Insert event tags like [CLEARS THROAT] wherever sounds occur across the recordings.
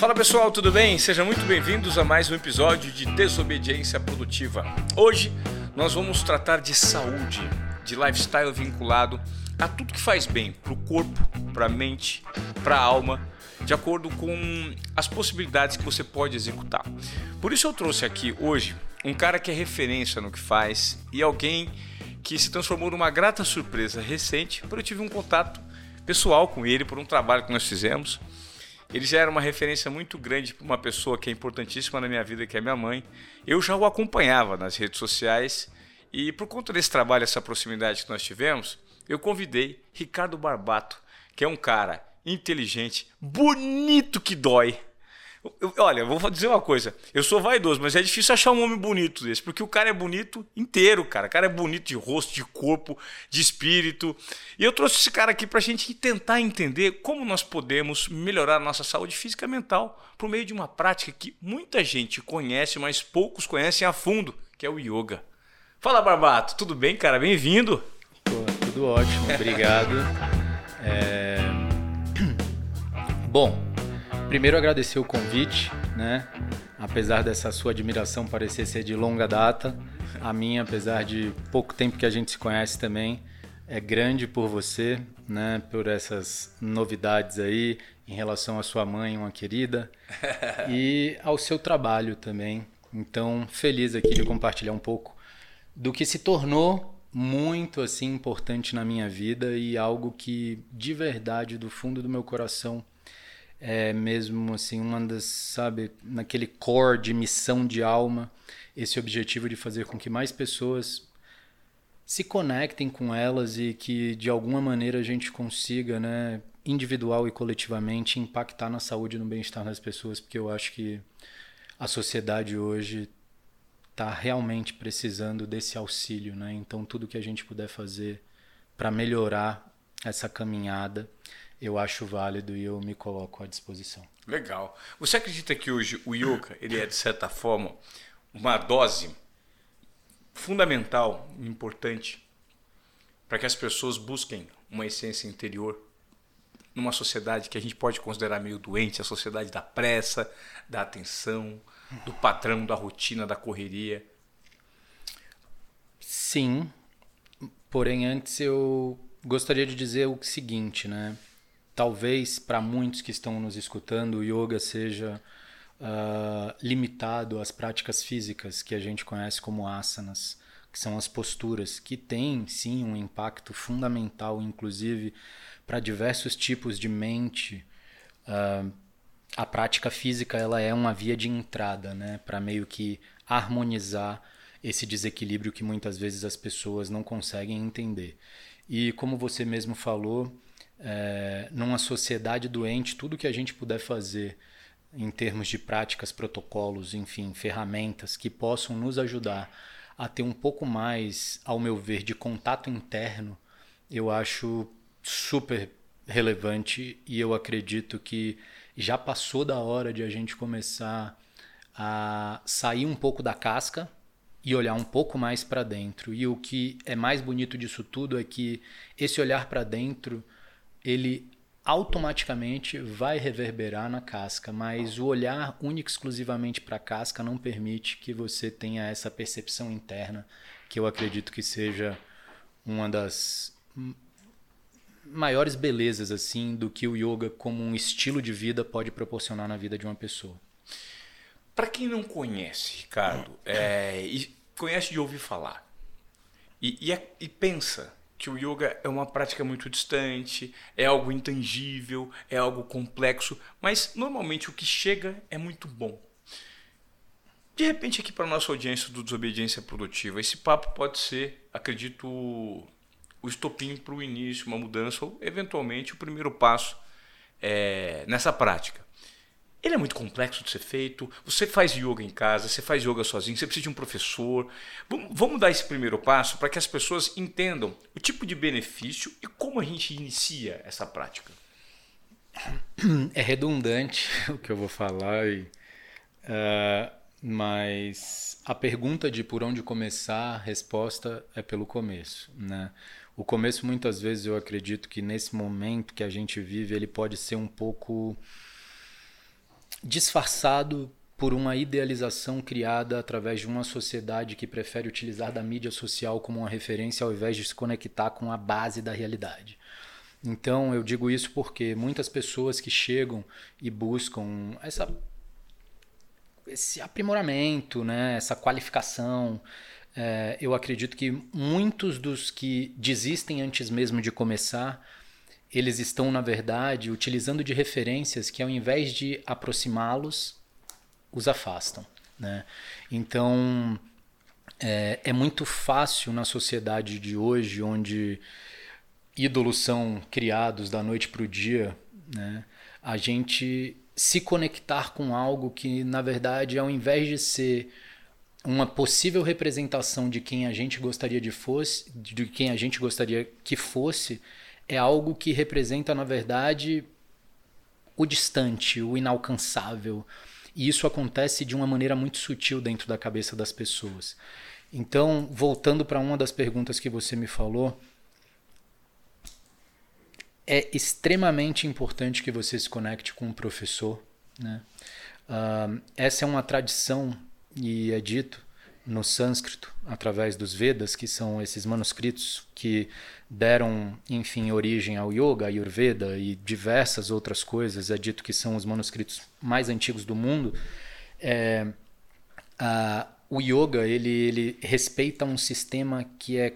Fala pessoal, tudo bem? Sejam muito bem-vindos a mais um episódio de Desobediência Produtiva. Hoje nós vamos tratar de saúde, de lifestyle vinculado a tudo que faz bem para o corpo, para a mente, para a alma, de acordo com as possibilidades que você pode executar. Por isso eu trouxe aqui hoje um cara que é referência no que faz e alguém que se transformou numa grata surpresa recente, porque eu tive um contato pessoal com ele por um trabalho que nós fizemos. Ele já era uma referência muito grande para uma pessoa que é importantíssima na minha vida, que é minha mãe. Eu já o acompanhava nas redes sociais e por conta desse trabalho, essa proximidade que nós tivemos, eu convidei Ricardo Barbato, que é um cara inteligente, bonito que dói. Eu, olha, vou dizer uma coisa. Eu sou vaidoso, mas é difícil achar um homem bonito desse, porque o cara é bonito inteiro, cara. O cara é bonito de rosto, de corpo, de espírito. E eu trouxe esse cara aqui pra gente tentar entender como nós podemos melhorar a nossa saúde física e mental por meio de uma prática que muita gente conhece, mas poucos conhecem a fundo, que é o yoga. Fala, Barbato, tudo bem, cara? Bem-vindo. Tudo ótimo, obrigado. [LAUGHS] É... [CLEARS THROAT] Bom, primeiro agradecer o convite, né? Apesar dessa sua admiração parecer ser de longa data, a minha, apesar de pouco tempo que a gente se conhece também, é grande por você, né? Por essas novidades aí em relação à sua mãe, uma querida, [LAUGHS] e ao seu trabalho também. Então, feliz aqui de compartilhar um pouco do que se tornou muito assim importante na minha vida e algo que de verdade do fundo do meu coração é mesmo assim uma das, sabe, naquele core de missão de alma, esse objetivo de fazer com que mais pessoas se conectem com elas e que de alguma maneira a gente consiga, né, individual e coletivamente impactar na saúde e no bem-estar das pessoas, porque eu acho que a sociedade hoje está realmente precisando desse auxílio, né? Então tudo que a gente puder fazer para melhorar essa caminhada eu acho válido e eu me coloco à disposição. Legal. Você acredita que hoje o yoga ele é de certa forma uma dose fundamental, importante para que as pessoas busquem uma essência interior numa sociedade que a gente pode considerar meio doente, a sociedade da pressa, da atenção, do padrão, da rotina, da correria? Sim. Porém, antes eu gostaria de dizer o seguinte, né? Talvez para muitos que estão nos escutando, o yoga seja uh, limitado às práticas físicas que a gente conhece como asanas, que são as posturas, que têm sim um impacto fundamental, inclusive para diversos tipos de mente. Uh, a prática física ela é uma via de entrada, né, para meio que harmonizar esse desequilíbrio que muitas vezes as pessoas não conseguem entender. E como você mesmo falou, é, numa sociedade doente, tudo que a gente puder fazer em termos de práticas, protocolos, enfim, ferramentas que possam nos ajudar a ter um pouco mais, ao meu ver, de contato interno, eu acho super relevante e eu acredito que já passou da hora de a gente começar a sair um pouco da casca e olhar um pouco mais para dentro. E o que é mais bonito disso tudo é que esse olhar para dentro ele automaticamente vai reverberar na casca, mas o olhar único exclusivamente para a casca não permite que você tenha essa percepção interna, que eu acredito que seja uma das maiores belezas assim do que o yoga como um estilo de vida pode proporcionar na vida de uma pessoa. Para quem não conhece, Ricardo, [CLEARS THROAT] é, conhece de ouvir falar e, e, é, e pensa que o yoga é uma prática muito distante, é algo intangível, é algo complexo, mas normalmente o que chega é muito bom. De repente, aqui para nossa audiência do Desobediência Produtiva, esse papo pode ser, acredito, o estopim para o início, uma mudança, ou eventualmente o primeiro passo é, nessa prática. Ele é muito complexo de ser feito. Você faz yoga em casa, você faz yoga sozinho, você precisa de um professor. Vamos dar esse primeiro passo para que as pessoas entendam o tipo de benefício e como a gente inicia essa prática. [CLEARS THROAT] É redundante [LAUGHS] o que eu vou falar, uh, mas a pergunta de por onde começar, a resposta é pelo começo. Né? O começo, muitas vezes, eu acredito que nesse momento que a gente vive, ele pode ser um pouco disfarçado por uma idealização criada através de uma sociedade que prefere utilizar da mídia social como uma referência ao invés de se conectar com a base da realidade. Então eu digo isso porque muitas pessoas que chegam e buscam essa, esse aprimoramento, né, essa qualificação, é, eu acredito que muitos dos que desistem antes mesmo de começar, eles estão na verdade utilizando de referências que ao invés de aproximá-los os afastam. Né? Então, é, é muito fácil na sociedade de hoje, onde ídolos são criados da noite para o dia, né? a gente se conectar com algo que, na verdade, ao invés de ser uma possível representação de quem a gente gostaria de fosse, de quem a gente gostaria que fosse, é algo que representa, na verdade, o distante, o inalcançável, e isso acontece de uma maneira muito sutil dentro da cabeça das pessoas. Então, voltando para uma das perguntas que você me falou, é extremamente importante que você se conecte com o professor. Né? Uh, essa é uma tradição, e é dito no sânscrito, através dos Vedas, que são esses manuscritos que deram, enfim, origem ao yoga, ayurveda e diversas outras coisas, é dito que são os manuscritos mais antigos do mundo. É, a, o yoga ele, ele respeita um sistema que é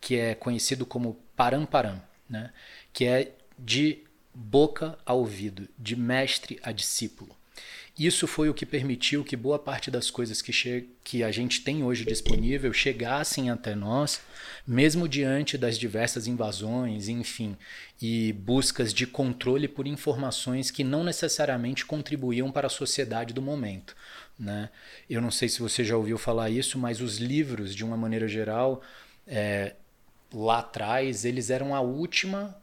que é conhecido como paramparam, né? que é de boca a ouvido, de mestre a discípulo. Isso foi o que permitiu que boa parte das coisas que, que a gente tem hoje disponível chegassem até nós, mesmo diante das diversas invasões, enfim, e buscas de controle por informações que não necessariamente contribuíam para a sociedade do momento. Né? Eu não sei se você já ouviu falar isso, mas os livros, de uma maneira geral, é, lá atrás, eles eram a última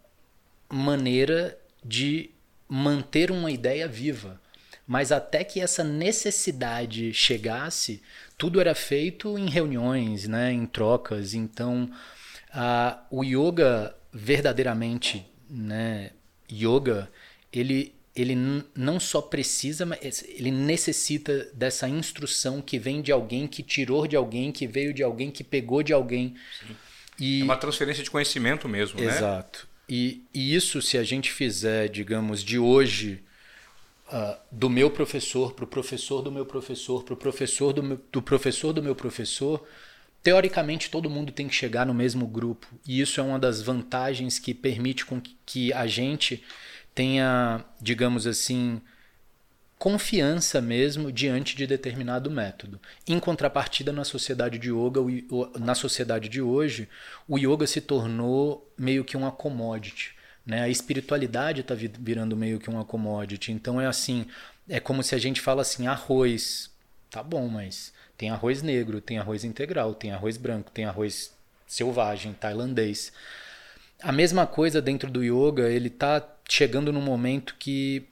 maneira de manter uma ideia viva. Mas até que essa necessidade chegasse, tudo era feito em reuniões, né, em trocas. Então, uh, o yoga verdadeiramente, né, yoga, ele ele não só precisa, mas ele necessita dessa instrução que vem de alguém, que tirou de alguém, que veio de alguém, que pegou de alguém. E, é uma transferência de conhecimento mesmo, exato. né? Exato. E, e, isso, se a gente fizer, digamos, de hoje uh, do meu professor para o professor do meu professor para o professor do, meu, do professor do meu professor, teoricamente todo mundo tem que chegar no mesmo grupo. E isso é uma das vantagens que permite com que a gente tenha, digamos assim, confiança mesmo diante de determinado método. Em contrapartida, na sociedade de yoga, na sociedade de hoje, o yoga se tornou meio que uma commodity. Né? A espiritualidade está virando meio que uma commodity. Então é assim, é como se a gente fala assim, arroz, tá bom, mas tem arroz negro, tem arroz integral, tem arroz branco, tem arroz selvagem, tailandês. A mesma coisa dentro do yoga, ele está chegando num momento que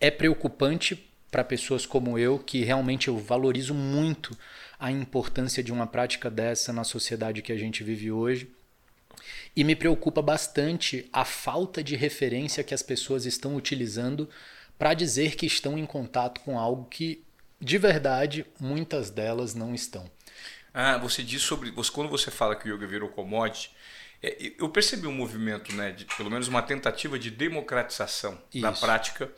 é preocupante para pessoas como eu, que realmente eu valorizo muito a importância de uma prática dessa na sociedade que a gente vive hoje. E me preocupa bastante a falta de referência que as pessoas estão utilizando para dizer que estão em contato com algo que, de verdade, muitas delas não estão. Ah, você diz sobre. Quando você fala que o yoga virou commodity, é, eu percebi um movimento, né, de, pelo menos uma tentativa de democratização Isso. da prática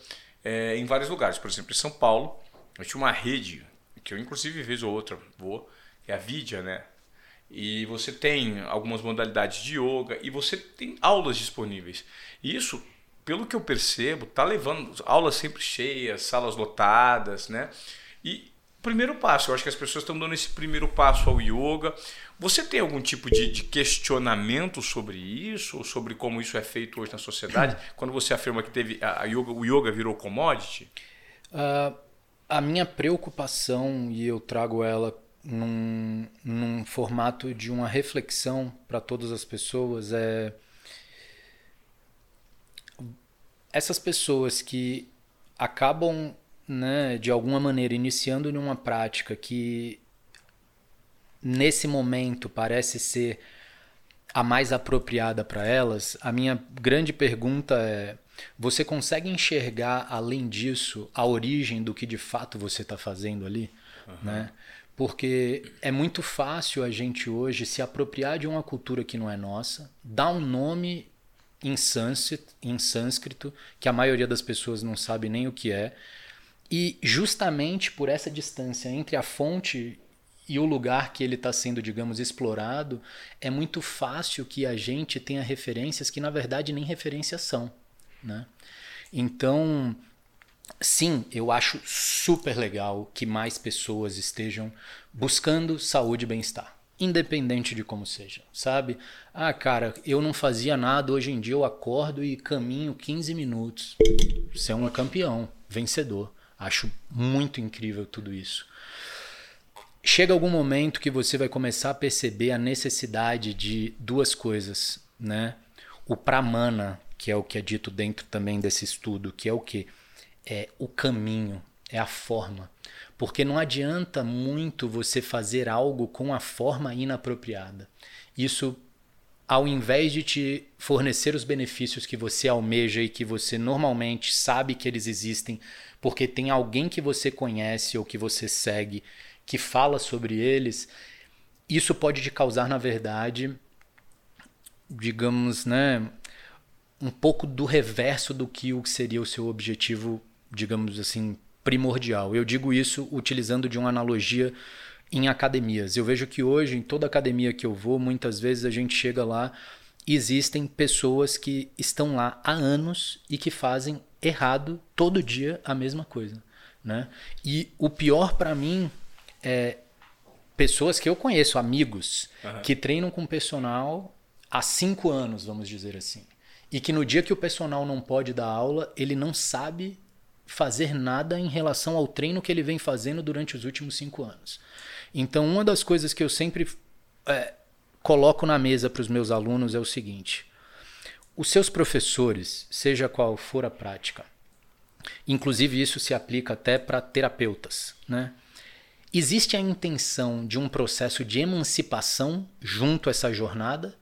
é, em vários lugares. Por exemplo, em São Paulo, eu tinha uma rede, que eu inclusive vez ou outra vou, que é a Vidya, né? E você tem algumas modalidades de yoga e você tem aulas disponíveis. E isso, pelo que eu percebo, tá levando aulas sempre cheias, salas lotadas, né? E primeiro passo, eu acho que as pessoas estão dando esse primeiro passo ao yoga. Você tem algum tipo de, de questionamento sobre isso, sobre como isso é feito hoje na sociedade, [CLEARS THROAT] quando você afirma que teve a, a yoga, o yoga virou commodity? Uh, a minha preocupação, e eu trago ela num, num formato de uma reflexão para todas as pessoas é essas pessoas que acabam né, de alguma maneira iniciando numa prática que nesse momento parece ser a mais apropriada para elas, a minha grande pergunta é você consegue enxergar, além disso, a origem do que de fato você está fazendo ali? Uhum. Né? Porque é muito fácil a gente hoje se apropriar de uma cultura que não é nossa, dar um nome em sânscrito, em sânscrito que a maioria das pessoas não sabe nem o que é, e justamente por essa distância entre a fonte e o lugar que ele está sendo, digamos, explorado, é muito fácil que a gente tenha referências que na verdade nem referências são. Né? Então, sim, eu acho super legal que mais pessoas estejam buscando saúde e bem-estar, independente de como seja, sabe? Ah, cara, eu não fazia nada, hoje em dia eu acordo e caminho 15 minutos. Você é um campeão, vencedor. Acho muito incrível tudo isso. Chega algum momento que você vai começar a perceber a necessidade de duas coisas, né? O pramana, que é o que é dito dentro também desse estudo, que é o que? É o caminho, é a forma. Porque não adianta muito você fazer algo com a forma inapropriada. Isso, ao invés de te fornecer os benefícios que você almeja e que você normalmente sabe que eles existem, porque tem alguém que você conhece ou que você segue que fala sobre eles, isso pode te causar, na verdade, digamos, né, um pouco do reverso do que seria o seu objetivo, digamos assim, primordial. Eu digo isso utilizando de uma analogia em academias. Eu vejo que hoje, em toda academia que eu vou, muitas vezes a gente chega lá existem pessoas que estão lá há anos e que fazem errado todo dia a mesma coisa, né? E o pior para mim é pessoas que eu conheço, amigos, uhum. que treinam com personal há cinco anos, vamos dizer assim e que no dia que o personal não pode dar aula, ele não sabe fazer nada em relação ao treino que ele vem fazendo durante os últimos cinco anos. Então, uma das coisas que eu sempre é, coloco na mesa para os meus alunos é o seguinte: os seus professores, seja qual for a prática, inclusive isso se aplica até para terapeutas, né? Existe a intenção de um processo de emancipação junto a essa jornada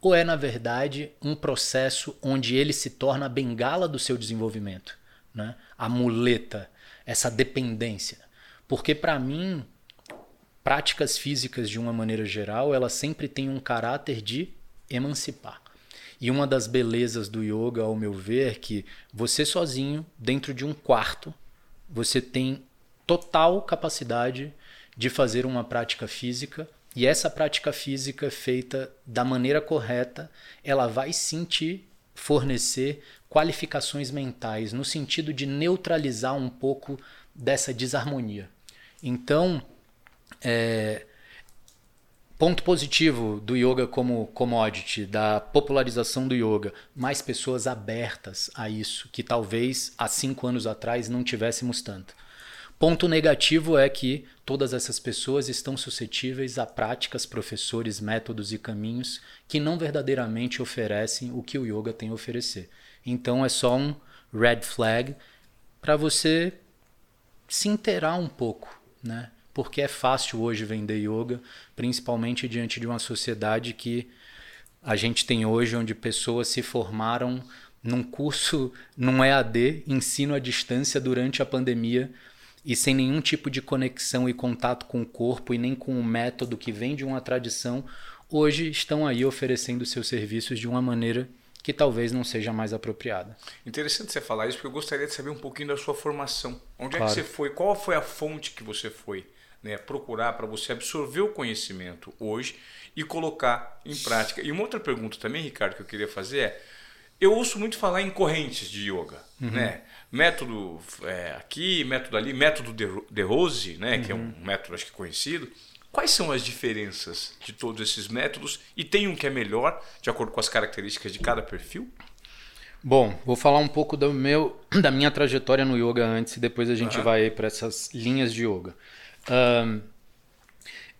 ou é, na verdade, um processo onde ele se torna a bengala do seu desenvolvimento, né? a muleta, essa dependência? Porque, para mim, práticas físicas, de uma maneira geral, elas sempre têm um caráter de emancipar. E uma das belezas do yoga, ao meu ver, é que você sozinho, dentro de um quarto, você tem total capacidade de fazer uma prática física e essa prática física feita da maneira correta, ela vai te fornecer qualificações mentais no sentido de neutralizar um pouco dessa desarmonia. Então, é, ponto positivo do yoga como commodity, da popularização do yoga, mais pessoas abertas a isso, que talvez há cinco anos atrás não tivéssemos tanto. Ponto negativo é que todas essas pessoas estão suscetíveis a práticas, professores, métodos e caminhos que não verdadeiramente oferecem o que o yoga tem a oferecer. Então é só um red flag para você se inteirar um pouco, né? Porque é fácil hoje vender yoga, principalmente diante de uma sociedade que a gente tem hoje, onde pessoas se formaram num curso, [LAUGHS] num EAD, ensino à distância durante a pandemia, e sem nenhum tipo de conexão e contato com o corpo e nem com o método que vem de uma tradição, hoje estão aí oferecendo seus serviços de uma maneira que talvez não seja mais apropriada. Interessante você falar isso, porque eu gostaria de saber um pouquinho da sua formação. Onde claro. é que você foi? Qual foi a fonte que você foi né, procurar para você absorver o conhecimento hoje e colocar em prática? E uma outra pergunta também, Ricardo, que eu queria fazer é: eu ouço muito falar em correntes de yoga, uhum. né? método é, aqui, método ali, método de, de Rose, né, uhum. que é um uhum. método acho que conhecido. Quais são as diferenças de todos esses métodos e tem um que é melhor de acordo com as características de cada perfil? Bom, vou falar um pouco do meu, [CLEARS THROAT] da minha trajetória no yoga antes e depois a gente uhum. vai para essas linhas de yoga. Um,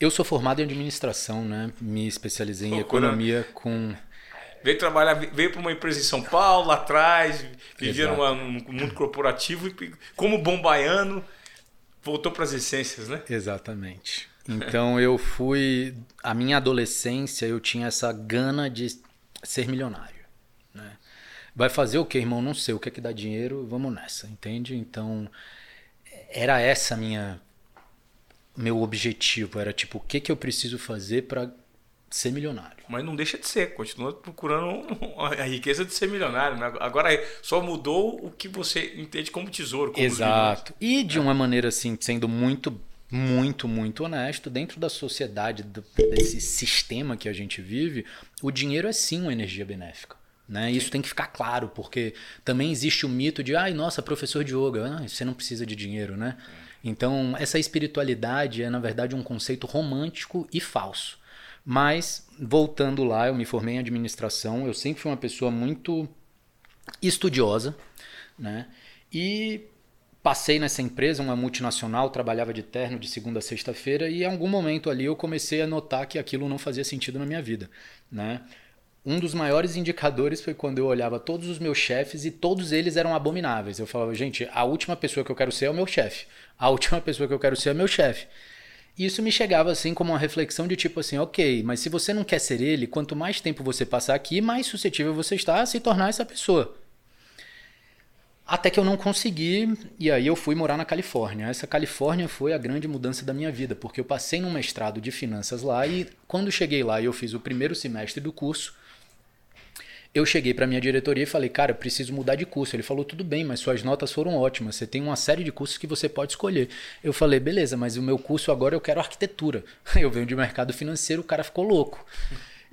eu sou formado em administração, né? Me especializei em economia com veio trabalhar, veio para uma empresa em São Paulo, lá atrás, vivia numa, num mundo corporativo e, como bom baiano, voltou para as essências, né? Exatamente. Então eu fui. A minha adolescência eu tinha essa gana de ser milionário. Né? Vai fazer o que, irmão? Não sei o que é que dá dinheiro, vamos nessa, entende? Então, era essa minha meu objetivo, era tipo, o que que eu preciso fazer para ser milionário. Mas não deixa de ser, continua procurando [LAUGHS] a riqueza de ser milionário. Né? Agora só mudou o que você entende como tesouro. Como Exato. E de uma maneira assim, sendo muito, muito, muito honesto, dentro da sociedade, desse sistema que a gente vive, o dinheiro é sim uma energia benéfica. Né? Isso tem que ficar claro, porque também existe o mito de, ai, nossa, professor de yoga, ah, você não precisa de dinheiro, né? Então, essa espiritualidade é, na verdade, um conceito romântico e falso. Mas, voltando lá, eu me formei em administração, eu sempre fui uma pessoa muito estudiosa, né? E passei nessa empresa, uma multinacional, trabalhava de terno de segunda a sexta-feira, e em algum momento ali eu comecei a notar que aquilo não fazia sentido na minha vida, né? Um dos maiores indicadores foi quando eu olhava todos os meus chefes e todos eles eram abomináveis. Eu falava, gente, a última pessoa que eu quero ser é o meu chefe. A última [LAUGHS] pessoa que eu quero ser é o meu chefe. Isso me chegava assim como uma reflexão de tipo assim, ok, mas se você não quer ser ele, quanto mais tempo você passar aqui, mais suscetível você está a se tornar essa pessoa. Até que eu não consegui, e aí eu fui morar na Califórnia. Essa Califórnia foi a grande mudança da minha vida, porque eu passei num mestrado de finanças lá e quando cheguei lá e eu fiz o primeiro semestre do curso, eu cheguei para minha diretoria e falei, cara, preciso mudar de curso. Ele falou, tudo bem, mas suas notas foram ótimas. Você tem uma série de cursos que você pode escolher. Eu falei, beleza, mas o meu curso agora eu quero arquitetura. [LAUGHS] Eu venho de mercado financeiro, o cara ficou louco.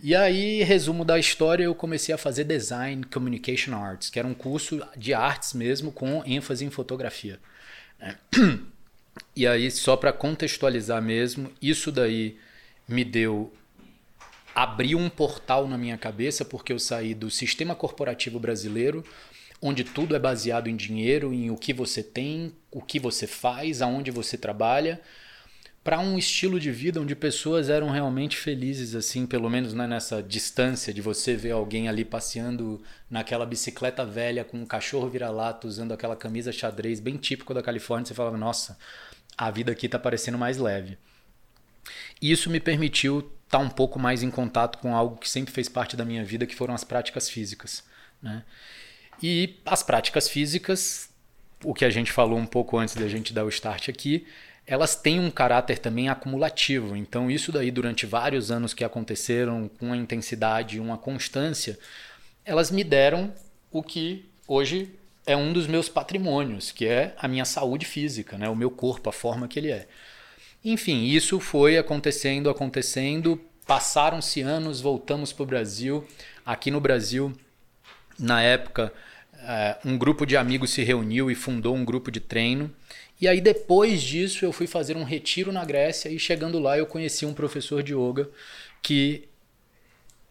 E aí, resumo da história, eu comecei a fazer Design Communication Arts, que era um curso de artes mesmo, com ênfase em fotografia. E aí, só para contextualizar mesmo, isso daí me deu abriu um portal na minha cabeça porque eu saí do sistema corporativo brasileiro, onde tudo é baseado em dinheiro, em o que você tem, o que você faz, aonde você trabalha, para um estilo de vida onde pessoas eram realmente felizes, assim, pelo menos né, nessa distância de você ver alguém ali passeando naquela bicicleta velha com um cachorro vira-lata, usando aquela camisa xadrez bem típico da Califórnia, você falava, nossa, a vida aqui está parecendo mais leve. Isso me permitiu estar tá um pouco mais em contato com algo que sempre fez parte da minha vida, que foram as práticas físicas. Né? E as práticas físicas, o que a gente falou um pouco antes da gente dar o start aqui, elas têm um caráter também acumulativo. Então, isso daí, durante vários anos que aconteceram, com intensidade, uma constância, elas me deram o que hoje é um dos meus patrimônios, que é a minha saúde física, né? o meu corpo, a forma que ele é. Enfim, isso foi acontecendo, acontecendo. Passaram-se anos, voltamos para o Brasil. Aqui no Brasil, na época, eh, um grupo de amigos se reuniu e fundou um grupo de treino. E aí, depois disso, eu fui fazer um retiro na Grécia e chegando lá, eu conheci um professor de yoga que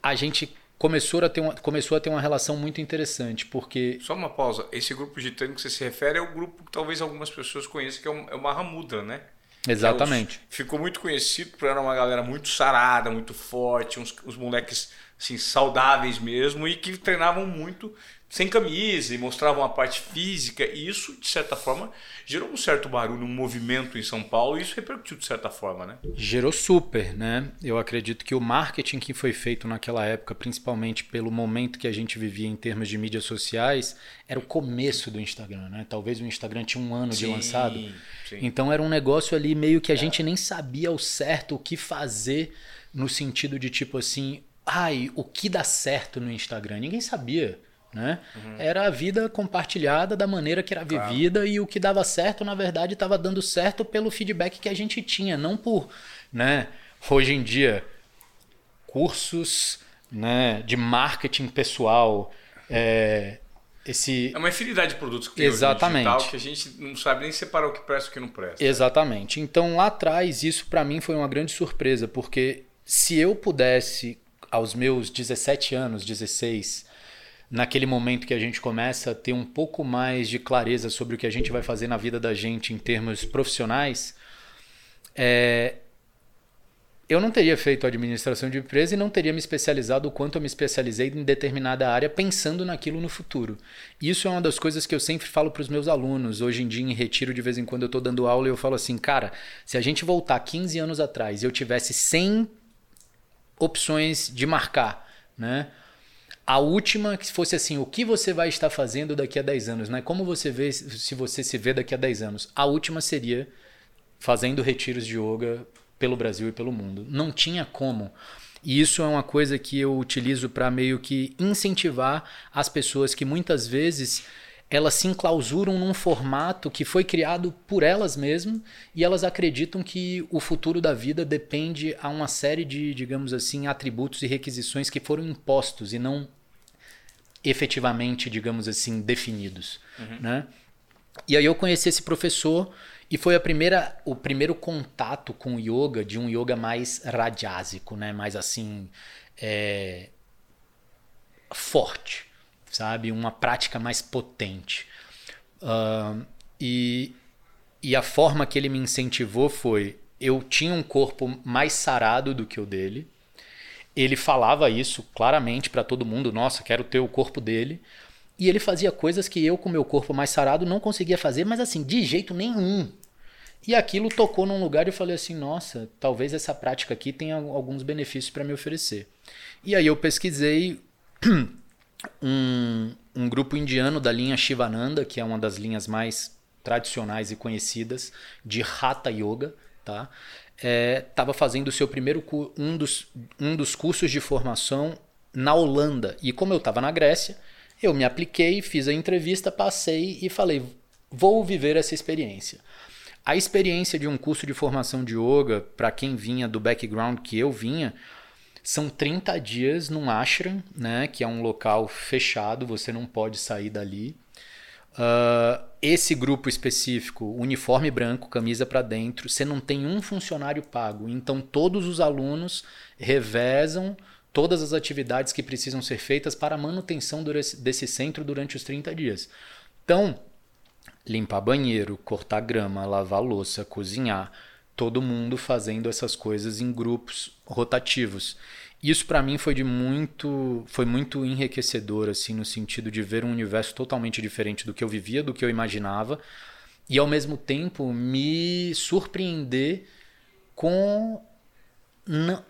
a gente começou a ter uma, começou a ter uma relação muito interessante, porque... Só uma pausa. Esse grupo de treino que você se refere é o grupo que talvez algumas pessoas conheçam, que é o, é o Mahamudra, né? Exatamente. É, ficou muito conhecido por era uma galera muito sarada, muito forte, uns, uns moleques assim, saudáveis mesmo e que treinavam muito sem camisa e mostravam a parte física. E isso, de certa forma, gerou um certo barulho, um movimento em São Paulo e isso repercutiu de certa forma, né? Gerou super, né? Eu acredito que o marketing que foi feito naquela época, principalmente pelo momento que a gente vivia em termos de mídias sociais, era o começo do Instagram, né? Talvez o Instagram tinha um ano sim, de lançado. Sim. Então era um negócio ali meio que a é. gente nem sabia ao certo o que fazer no sentido de tipo assim, ai, o que dá certo no Instagram? Ninguém sabia. Né? Uhum. Era a vida compartilhada da maneira que era vivida claro. e o que dava certo, na verdade, estava dando certo pelo feedback que a gente tinha, não por, né? Hoje em dia, cursos, né, de marketing pessoal, é, esse é uma infinidade de produtos que tem Exatamente. Digital, que a gente não sabe nem separar o que presta e o que não presta. Exatamente. Então lá atrás isso para mim foi uma grande surpresa, porque se eu pudesse aos meus 17 anos, 16, naquele momento que a gente começa a ter um pouco mais de clareza sobre o que a gente vai fazer na vida da gente em termos profissionais, é, eu não teria feito administração de empresa e não teria me especializado o quanto eu me especializei em determinada área pensando naquilo no futuro. Isso é uma das coisas que eu sempre falo para os meus alunos. Hoje em dia, em retiro, de vez em quando eu estou dando aula e eu falo assim, cara, se a gente voltar 15 anos atrás e eu tivesse 100 opções de marcar, né? A última que fosse assim, o que você vai estar fazendo daqui a 10 anos, né? Como você vê se você se vê daqui a 10 anos? A última seria fazendo retiros de yoga pelo Brasil e pelo mundo. Não tinha como. E isso é uma coisa que eu utilizo para meio que incentivar as pessoas que muitas vezes elas se enclausuram num formato que foi criado por elas mesmas e elas acreditam que o futuro da vida depende a uma série de, digamos assim, atributos e requisições que foram impostos e não efetivamente, digamos assim, definidos, uhum. né? E aí eu conheci esse professor e foi a primeira, o primeiro contato com o yoga de um yoga mais radiásico, né? Mais assim, é, forte sabe? Uma prática mais potente. Uh, e, e a forma que ele me incentivou foi: eu tinha um corpo mais sarado do que o dele. Ele falava isso claramente para todo mundo: nossa, quero ter o corpo dele. E ele fazia coisas que eu, com meu corpo mais sarado, não conseguia fazer, mas assim, de jeito nenhum. E aquilo tocou num lugar e eu falei assim: nossa, talvez essa prática aqui tenha alguns benefícios para me oferecer. E aí eu pesquisei [CLEARS THROAT] um, um grupo indiano da linha Shivananda, que é uma das linhas mais tradicionais e conhecidas de Hatha Yoga, tá? Estava é, fazendo o seu primeiro um dos, um dos cursos de formação na Holanda. E como eu estava na Grécia, eu me apliquei, fiz a entrevista, passei e falei: vou viver essa experiência. A experiência de um curso de formação de yoga, para quem vinha do background que eu vinha, são 30 dias num ashram, né, que é um local fechado, você não pode sair dali. Uh, esse grupo específico, uniforme branco, camisa para dentro, você não tem um funcionário pago. Então todos os alunos revezam todas as atividades que precisam ser feitas para a manutenção desse centro durante os 30 dias. Então, limpar banheiro, cortar grama, lavar louça, cozinhar, todo mundo fazendo essas coisas em grupos rotativos. Isso para mim foi de muito, foi muito enriquecedor assim no sentido de ver um universo totalmente diferente do que eu vivia, do que eu imaginava, e ao mesmo tempo me surpreender com não,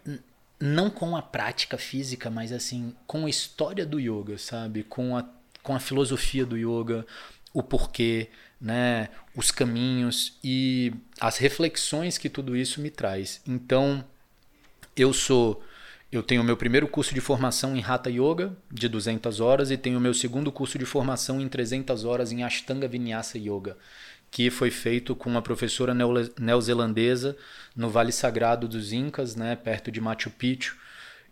não com a prática física, mas assim, com a história do yoga, sabe? Com a, com a filosofia do yoga, o porquê, né, os caminhos e as reflexões que tudo isso me traz. Então, eu sou eu tenho o meu primeiro curso de formação em Hatha Yoga, de 200 horas, e tenho o meu segundo curso de formação em 300 horas em Ashtanga Vinyasa Yoga, que foi feito com uma professora neozelandesa no Vale Sagrado dos Incas, né, perto de Machu Picchu,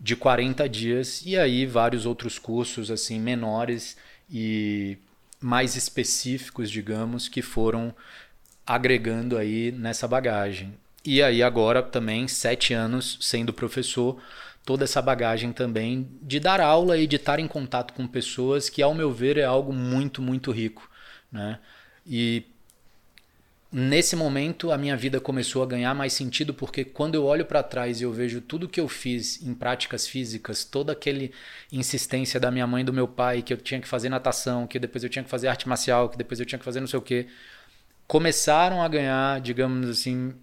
de 40 dias, e aí vários outros cursos assim menores e mais específicos, digamos, que foram agregando aí nessa bagagem. E aí agora também sete anos sendo professor, toda essa bagagem também de dar aula e de estar em contato com pessoas que, ao meu ver, é algo muito, muito rico. Né? E nesse momento a minha vida começou a ganhar mais sentido porque quando eu olho para trás e eu vejo tudo que eu fiz em práticas físicas, toda aquele insistência da minha mãe e do meu pai que eu tinha que fazer natação, que depois eu tinha que fazer arte marcial, que depois eu tinha que fazer não sei o que, começaram a ganhar, digamos assim,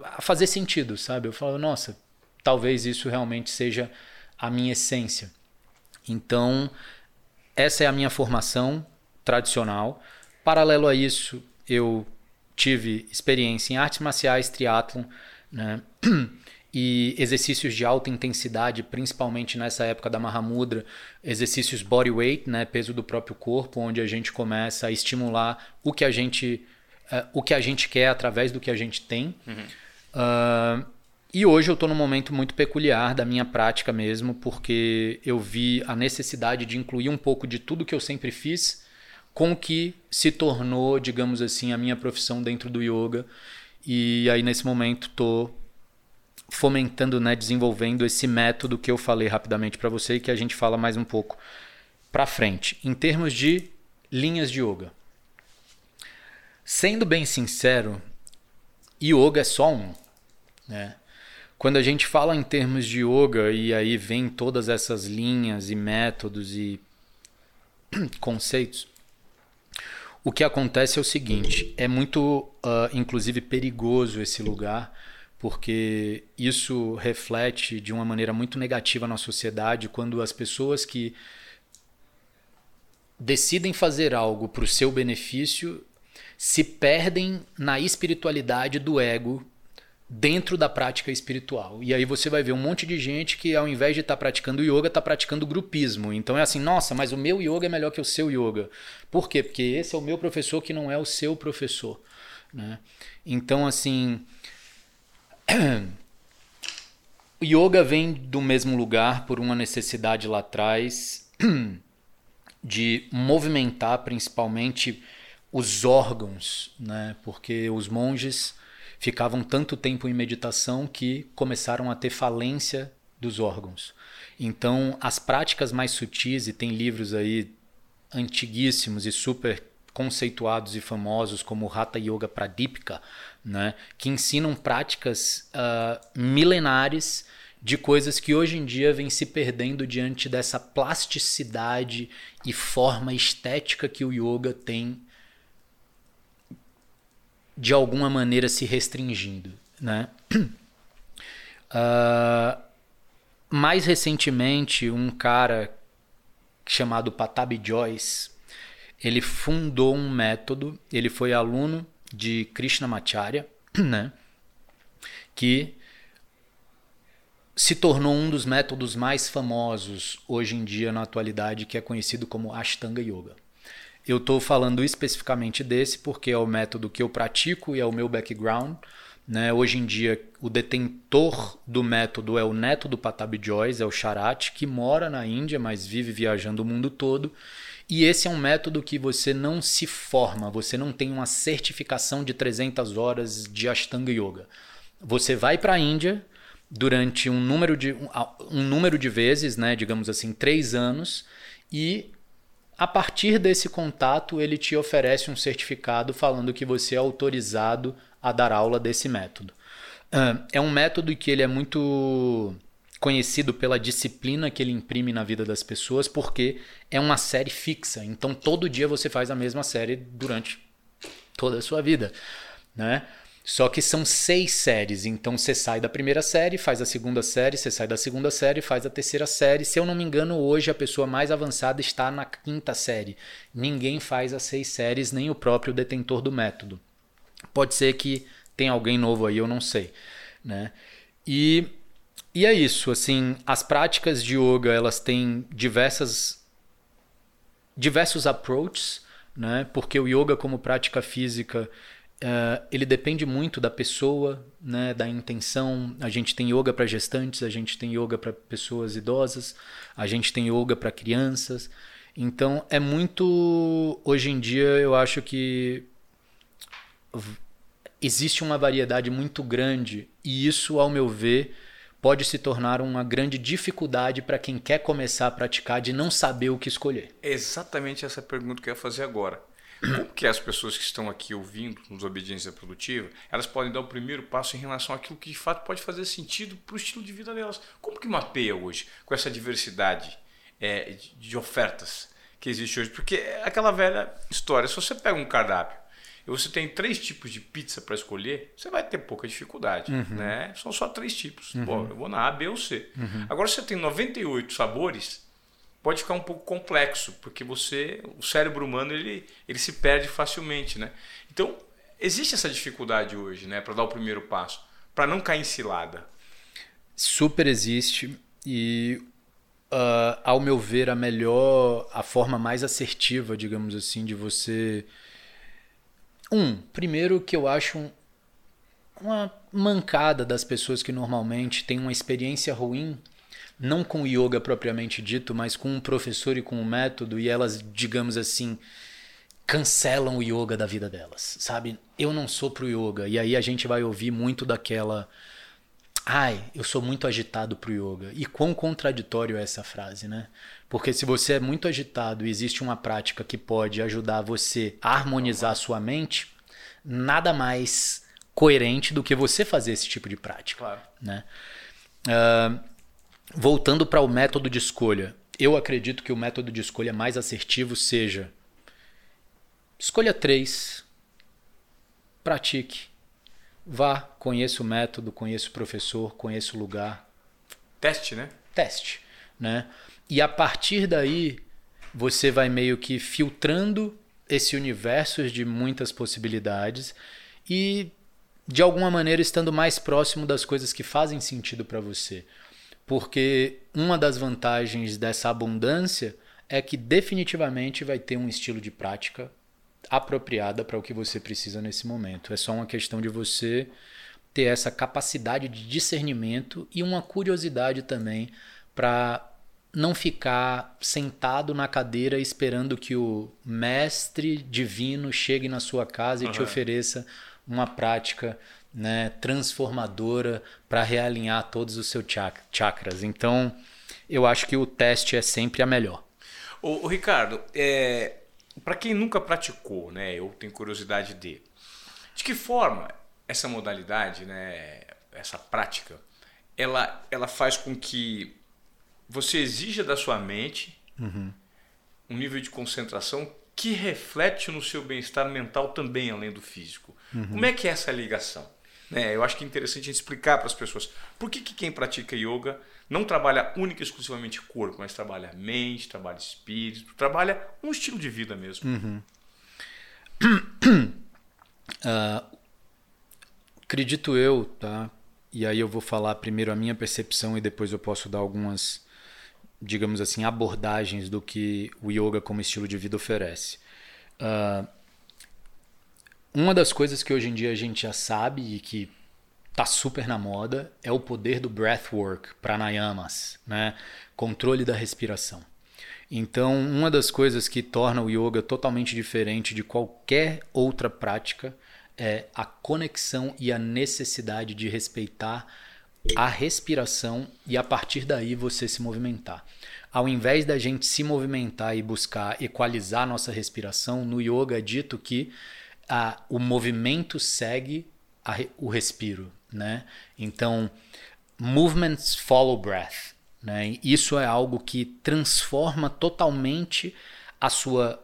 a fazer sentido, sabe? Eu falo, nossa, talvez isso realmente seja a minha essência. Então, essa é a minha formação tradicional. Paralelo a isso, eu tive experiência em artes marciais, triatlon, né? [CLEARS THROAT] e exercícios de alta intensidade, principalmente nessa época da Mahamudra, exercícios body weight, né, peso do próprio corpo, onde a gente começa a estimular o que a gente, uh, o que a gente quer através do que a gente tem. Uhum. Uh, e hoje eu estou num momento muito peculiar da minha prática mesmo, porque eu vi a necessidade de incluir um pouco de tudo que eu sempre fiz com o que se tornou, digamos assim, a minha profissão dentro do yoga. E aí nesse momento estou fomentando, né, desenvolvendo esse método que eu falei rapidamente para você e que a gente fala mais um pouco para frente. Em termos de linhas de yoga. Sendo bem sincero, yoga é só um, né? Quando a gente fala em termos de yoga e aí vem todas essas linhas e métodos e [CLEARS THROAT] conceitos, o que acontece é o seguinte: é muito, uh, inclusive, perigoso esse lugar, porque isso reflete de uma maneira muito negativa na sociedade quando as pessoas que decidem fazer algo para o seu benefício se perdem na espiritualidade do ego dentro da prática espiritual. E aí você vai ver um monte de gente que ao invés de estar tá praticando yoga, está praticando grupismo. Então é assim, nossa, mas o meu yoga é melhor que o seu yoga. Por quê? Porque esse é o meu professor que não é o seu professor. Né? Então, assim, [CLEARS THROAT] o yoga vem do mesmo lugar por uma necessidade lá atrás [CLEARS THROAT] de movimentar principalmente os órgãos, né? porque os monges ficavam tanto tempo em meditação que começaram a ter falência dos órgãos. Então, as práticas mais sutis, e tem livros aí antiguíssimos e super conceituados e famosos como Hatha Yoga Pradipika, né, que ensinam práticas uh, milenares de coisas que hoje em dia vêm se perdendo diante dessa plasticidade e forma estética que o yoga tem de alguma maneira se restringindo, né? Uh, [CLEARS THROAT] mais recentemente, um cara chamado Patabi Joyce, ele fundou um método, ele foi aluno de Krishnamacharya, [CLEARS THROAT] né? Que se tornou um dos métodos mais famosos hoje em dia na atualidade, que é conhecido como Ashtanga Yoga. Eu estou falando especificamente desse porque é o método que eu pratico e é o meu background. Né? Hoje em dia, o detentor do método é o neto do Patabi Joyce, é o Charat, que mora na Índia, mas vive viajando o mundo todo. E esse é um método que você não se forma, você não tem uma certificação de 300 horas de Ashtanga Yoga. Você vai para a Índia durante um número de, um número de vezes, né, digamos assim, três anos, e a partir desse contato, ele te oferece um certificado falando que você é autorizado a dar aula desse método. É um método que ele é muito conhecido pela disciplina que ele imprime na vida das pessoas, porque é uma série fixa. Então, todo dia você faz a mesma série durante toda a sua vida, né? Só que são seis séries, então você sai da primeira série, faz a segunda série, você sai da segunda série, faz a terceira série. Se eu não me engano, hoje a pessoa mais avançada está na quinta série. Ninguém faz as seis séries, nem o próprio detentor do método. Pode ser que tenha alguém novo aí, eu não sei, né? E, e é isso, assim, as práticas de yoga, elas têm diversas diversos approaches, né? Porque o yoga como prática física Uh, ele depende muito da pessoa, né, da intenção. A gente tem yoga para gestantes, a gente tem yoga para pessoas idosas, a gente tem yoga para crianças. Então é muito. Hoje em dia eu acho que existe uma variedade muito grande e isso, ao meu ver, pode se tornar uma grande dificuldade para quem quer começar a praticar de não saber o que escolher. Exatamente essa pergunta que eu ia fazer agora. Como que as pessoas que estão aqui ouvindo nos Obediência Produtiva, elas podem dar o primeiro passo em relação àquilo que de fato pode fazer sentido para o estilo de vida delas? Como que mapeia hoje com essa diversidade é, de, ofertas que existe hoje? Porque é aquela velha história, se você pega um cardápio e você tem três tipos de pizza para escolher, você vai ter pouca dificuldade. Uhum. Né? São só três tipos. Uhum. Bom, eu vou na A, B ou C. Uhum. Agora, se você tem 98 sabores, pode ficar um pouco complexo, porque você, o cérebro humano, ele, ele se perde facilmente, né? Então, existe essa dificuldade hoje, né, para dar o primeiro passo, para não cair em cilada. Super existe e uh, ao meu ver a melhor, a forma mais assertiva, digamos assim, de você um, primeiro que eu acho um, uma mancada das pessoas que normalmente têm uma experiência ruim não com yoga propriamente dito, mas com um professor e com um método, e elas, digamos assim, cancelam o yoga da vida delas, sabe? Eu não sou pro yoga. E aí a gente vai ouvir muito daquela. Ai, eu sou muito agitado pro yoga. E quão contraditório é essa frase, né? Porque se você é muito agitado e existe uma prática que pode ajudar você a harmonizar a sua mente, nada mais coerente do que você fazer esse tipo de prática. Claro. Né? Uh, voltando para o método de escolha, eu acredito que o método de escolha mais assertivo seja escolha três, pratique, vá, conheça o método, conheça o professor, conheça o lugar. Teste, né? Teste, né? E a partir daí você vai meio que filtrando esse universo de muitas possibilidades e de alguma maneira estando mais próximo das coisas que fazem sentido para você. Porque uma das vantagens dessa abundância é que definitivamente vai ter um estilo de prática apropriada para o que você precisa nesse momento. É só uma questão de você ter essa capacidade de discernimento e uma curiosidade também para não ficar sentado na cadeira esperando que o mestre divino chegue na sua casa uhum. e te ofereça uma prática né, transformadora para realinhar todos os seus chakras. Então, eu acho que o teste é sempre a melhor. O, Ricardo, é, para quem nunca praticou, né, eu tenho curiosidade de, de que forma essa modalidade, né, essa prática, ela, ela faz com que você exija da sua mente uhum. um nível de concentração que reflete no seu bem-estar mental também, além do físico. Uhum. Como é que é essa ligação? Né? Eu acho que é interessante a gente explicar para as pessoas por que, que quem pratica yoga não trabalha única e exclusivamente corpo, mas trabalha mente, trabalha espírito, trabalha um estilo de vida mesmo. Uhum. Uh, [CLEARS THROAT] acredito eu, tá? E aí eu vou falar primeiro a minha percepção e depois eu posso dar algumas digamos assim, abordagens do que o yoga como estilo de vida oferece. Uh, uma das coisas que hoje em dia a gente já sabe e que tá super na moda é o poder do breathwork, pranayamas, né? Controle da respiração. Então, uma das coisas que torna o yoga totalmente diferente de qualquer outra prática é a conexão e a necessidade de respeitar a respiração e a partir daí você se movimentar. Ao invés da gente se movimentar e buscar equalizar nossa respiração, no yoga é dito que a, o movimento segue a, o respiro. Né? Então, movements follow breath. Né? Isso é algo que transforma totalmente a sua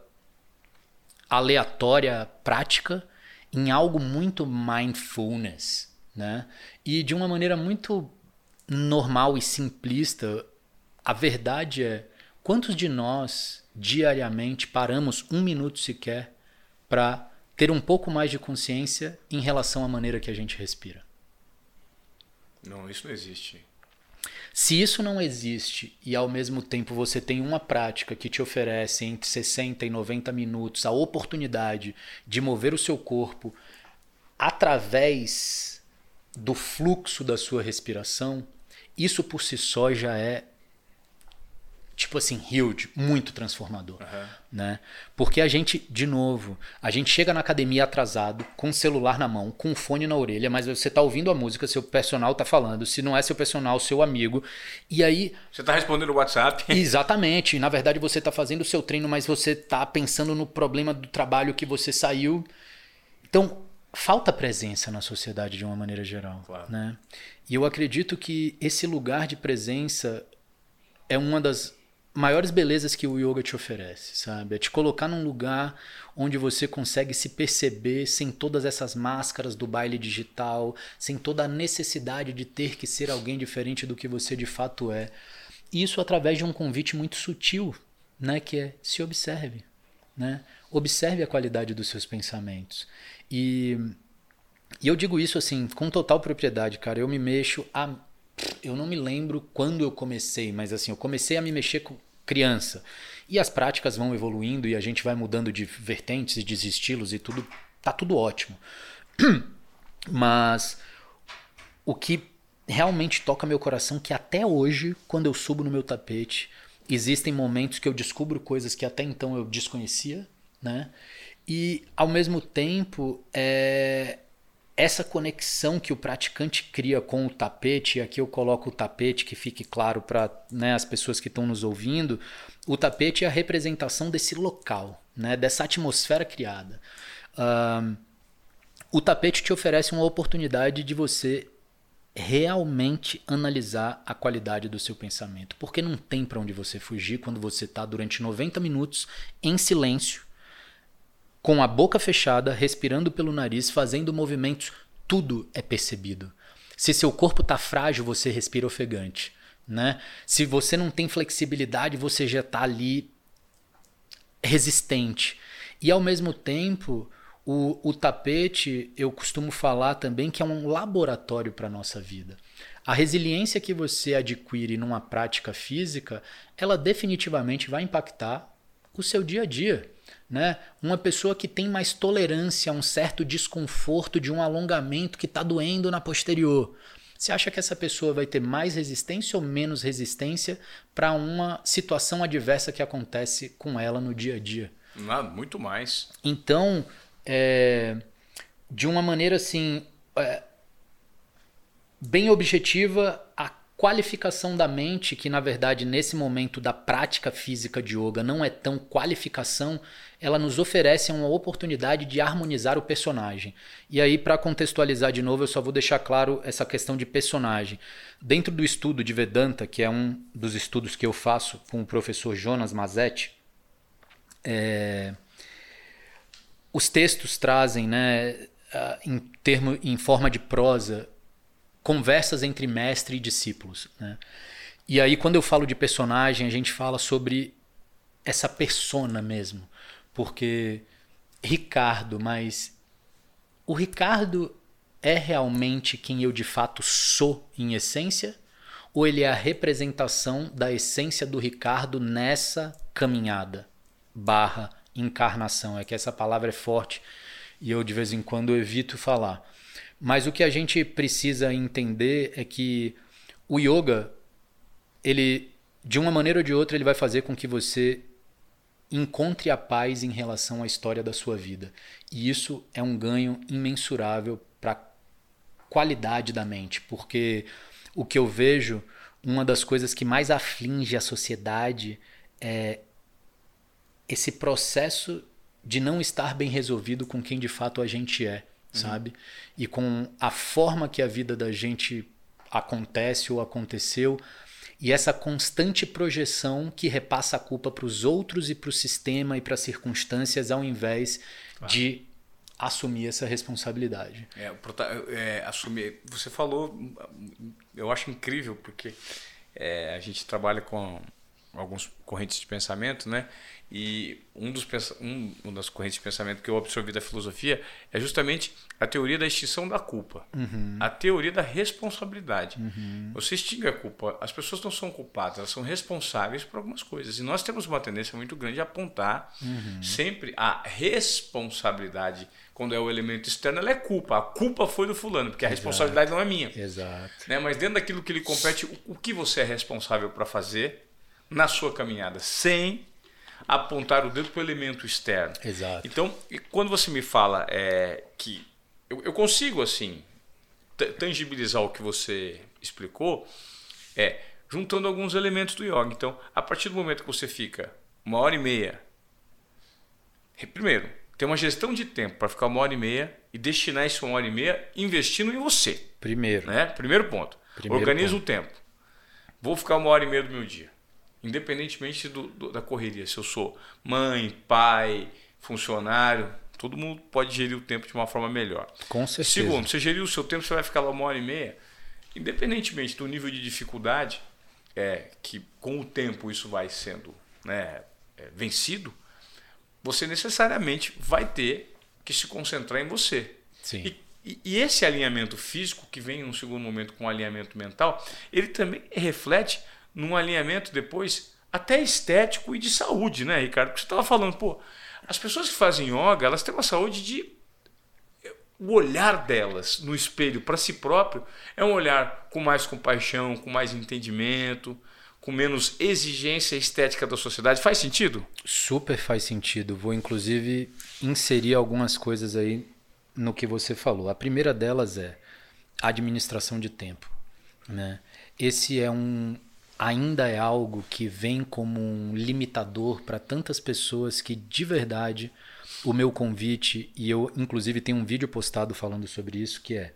aleatória prática em algo muito mindfulness né? E de uma maneira muito normal e simplista, a verdade é: quantos de nós diariamente paramos um minuto sequer para ter um pouco mais de consciência em relação à maneira que a gente respira? Não, isso não existe. Se isso não existe e ao mesmo tempo você tem uma prática que te oferece entre 60 e 90 minutos a oportunidade de mover o seu corpo através do fluxo da sua respiração, isso por si só já é tipo assim, huge, muito transformador, uhum. né? Porque a gente, de novo, a gente chega na academia atrasado, com o celular na mão, com o fone na orelha, mas você tá ouvindo a música, seu personal tá falando, se não é seu personal, seu amigo, e aí... Você tá respondendo o WhatsApp. [LAUGHS] Exatamente, na verdade você tá fazendo o seu treino, mas você tá pensando no problema do trabalho que você saiu. Então, falta presença na sociedade de uma maneira geral. Claro. Né? E eu acredito que esse lugar de presença é uma das maiores belezas que o yoga te oferece, sabe? É te colocar num lugar onde você consegue se perceber sem todas essas máscaras do baile digital, sem toda a necessidade de ter que ser alguém diferente do que você de fato é. Isso através de um convite muito sutil, né, que é se observe, né? Observe a qualidade dos seus pensamentos. E, e eu digo isso assim, com total propriedade, cara. Eu me mexo a. Eu não me lembro quando eu comecei, mas assim, eu comecei a me mexer com criança. E as práticas vão evoluindo e a gente vai mudando de vertentes e de estilos e tudo. Tá tudo ótimo. [CLEARS THROAT] Mas o que realmente toca meu coração que até hoje, quando eu subo no meu tapete, existem momentos que eu descubro coisas que até então eu desconhecia, né? E, ao mesmo tempo, é, essa conexão que o praticante cria com o tapete, e aqui eu coloco o tapete que fique claro para né, as pessoas que estão nos ouvindo, o tapete é a representação desse local, né, dessa atmosfera criada. O tapete te oferece uma oportunidade de você realmente analisar a qualidade do seu pensamento, porque não tem para onde você fugir quando você está durante 90 minutos em silêncio com a boca fechada, respirando pelo nariz, fazendo movimentos tudo é percebido. Se seu corpo está frágil, você respira ofegante. Né? Se você não tem flexibilidade, você já está ali resistente. E ao mesmo tempo, o, o tapete, eu costumo falar também que é um laboratório para a nossa vida. A resiliência que você adquire numa prática física, ela definitivamente vai impactar o seu dia a dia. Né? Uma pessoa que tem mais tolerância a um certo desconforto de um alongamento que está doendo na posterior. Você acha que essa pessoa vai ter mais resistência ou menos resistência para uma situação adversa que acontece com ela no dia a dia? Ah, muito mais. Então, é, de uma maneira assim, é, bem objetiva, a qualificação da mente, que na verdade nesse momento da prática física de yoga não é tão qualificação, ela nos oferece uma oportunidade de harmonizar o personagem. E aí, para contextualizar de novo, eu só vou deixar claro essa questão de personagem. Dentro do estudo de Vedanta, que é um dos estudos que eu faço com o professor Jonas Mazetti, é... os textos trazem, né, em, termo, em forma de prosa, conversas entre mestre e discípulos. Né? E aí, quando eu falo de personagem, a gente fala sobre essa persona mesmo. Porque Ricardo, mas o Ricardo é realmente quem eu de fato sou em essência? Ou ele é a representação da essência do Ricardo nessa caminhada barra encarnação? É que essa palavra é forte e eu de vez em quando evito falar. Mas o que a gente precisa entender é que o yoga, ele de uma maneira ou de outra, ele vai fazer com que você encontre a paz em relação à história da sua vida. E isso é um ganho imensurável para a qualidade da mente, porque o que eu vejo, uma das coisas que mais aflige a sociedade é esse processo de não estar bem resolvido com quem de fato a gente é sabe? E com a forma que a vida da gente acontece ou aconteceu e essa constante projeção que repassa a culpa para os outros e para o sistema e para as circunstâncias ao invés claro. de assumir essa responsabilidade. É, é, assumir. Você falou, eu acho incrível porque é, a gente trabalha com alguns correntes de pensamento, né? E um dos um, uma das correntes de pensamento que eu absorvi da filosofia é justamente a teoria da extinção da culpa, uhum. a teoria da responsabilidade. Uhum. Você extingue a culpa, as pessoas não são culpadas, elas são responsáveis por algumas coisas. E nós temos uma tendência muito grande a apontar uhum. sempre a responsabilidade. Quando é o elemento externo, ela é culpa. A culpa foi do fulano, porque a Exato. responsabilidade não é minha. Exato. Né? Mas dentro daquilo que lhe compete, o, o que você é responsável para fazer na sua caminhada, sem apontar o dedo para o elemento externo. Exato. Então, quando você me fala é, que eu, eu consigo assim tangibilizar o que você explicou, é juntando alguns elementos do yoga. Então, a partir do momento que você fica uma hora e meia, primeiro, tem uma gestão de tempo para ficar uma hora e meia e destinar isso uma hora e meia investindo em você. Primeiro. Né? Primeiro ponto. Primeiro Organiza ponto. o tempo. Vou ficar uma hora e meia do meu dia independentemente do, do, da correria. Se eu sou mãe, pai, funcionário, todo mundo pode gerir o tempo de uma forma melhor. Com certeza. Segundo, você gerir o seu tempo, você vai ficar lá uma hora e meia, independentemente do nível de dificuldade, é, que com o tempo isso vai sendo né, é, vencido, você necessariamente vai ter que se concentrar em você. Sim. E, e, esse alinhamento físico, que vem em um segundo momento com o alinhamento mental, ele também reflete num alinhamento depois até estético e de saúde, né, Ricardo? Porque você estava falando, pô, as pessoas que fazem yoga, elas têm uma saúde de o olhar delas no espelho para si próprio é um olhar com mais compaixão, com mais entendimento, com menos exigência estética da sociedade. Faz sentido? Super faz sentido. Vou inclusive inserir algumas coisas aí no que você falou. A primeira delas é administração de tempo. Né? Esse é um, ainda é algo que vem como um limitador para tantas pessoas que de verdade o meu convite e eu inclusive tenho um vídeo postado falando sobre isso que é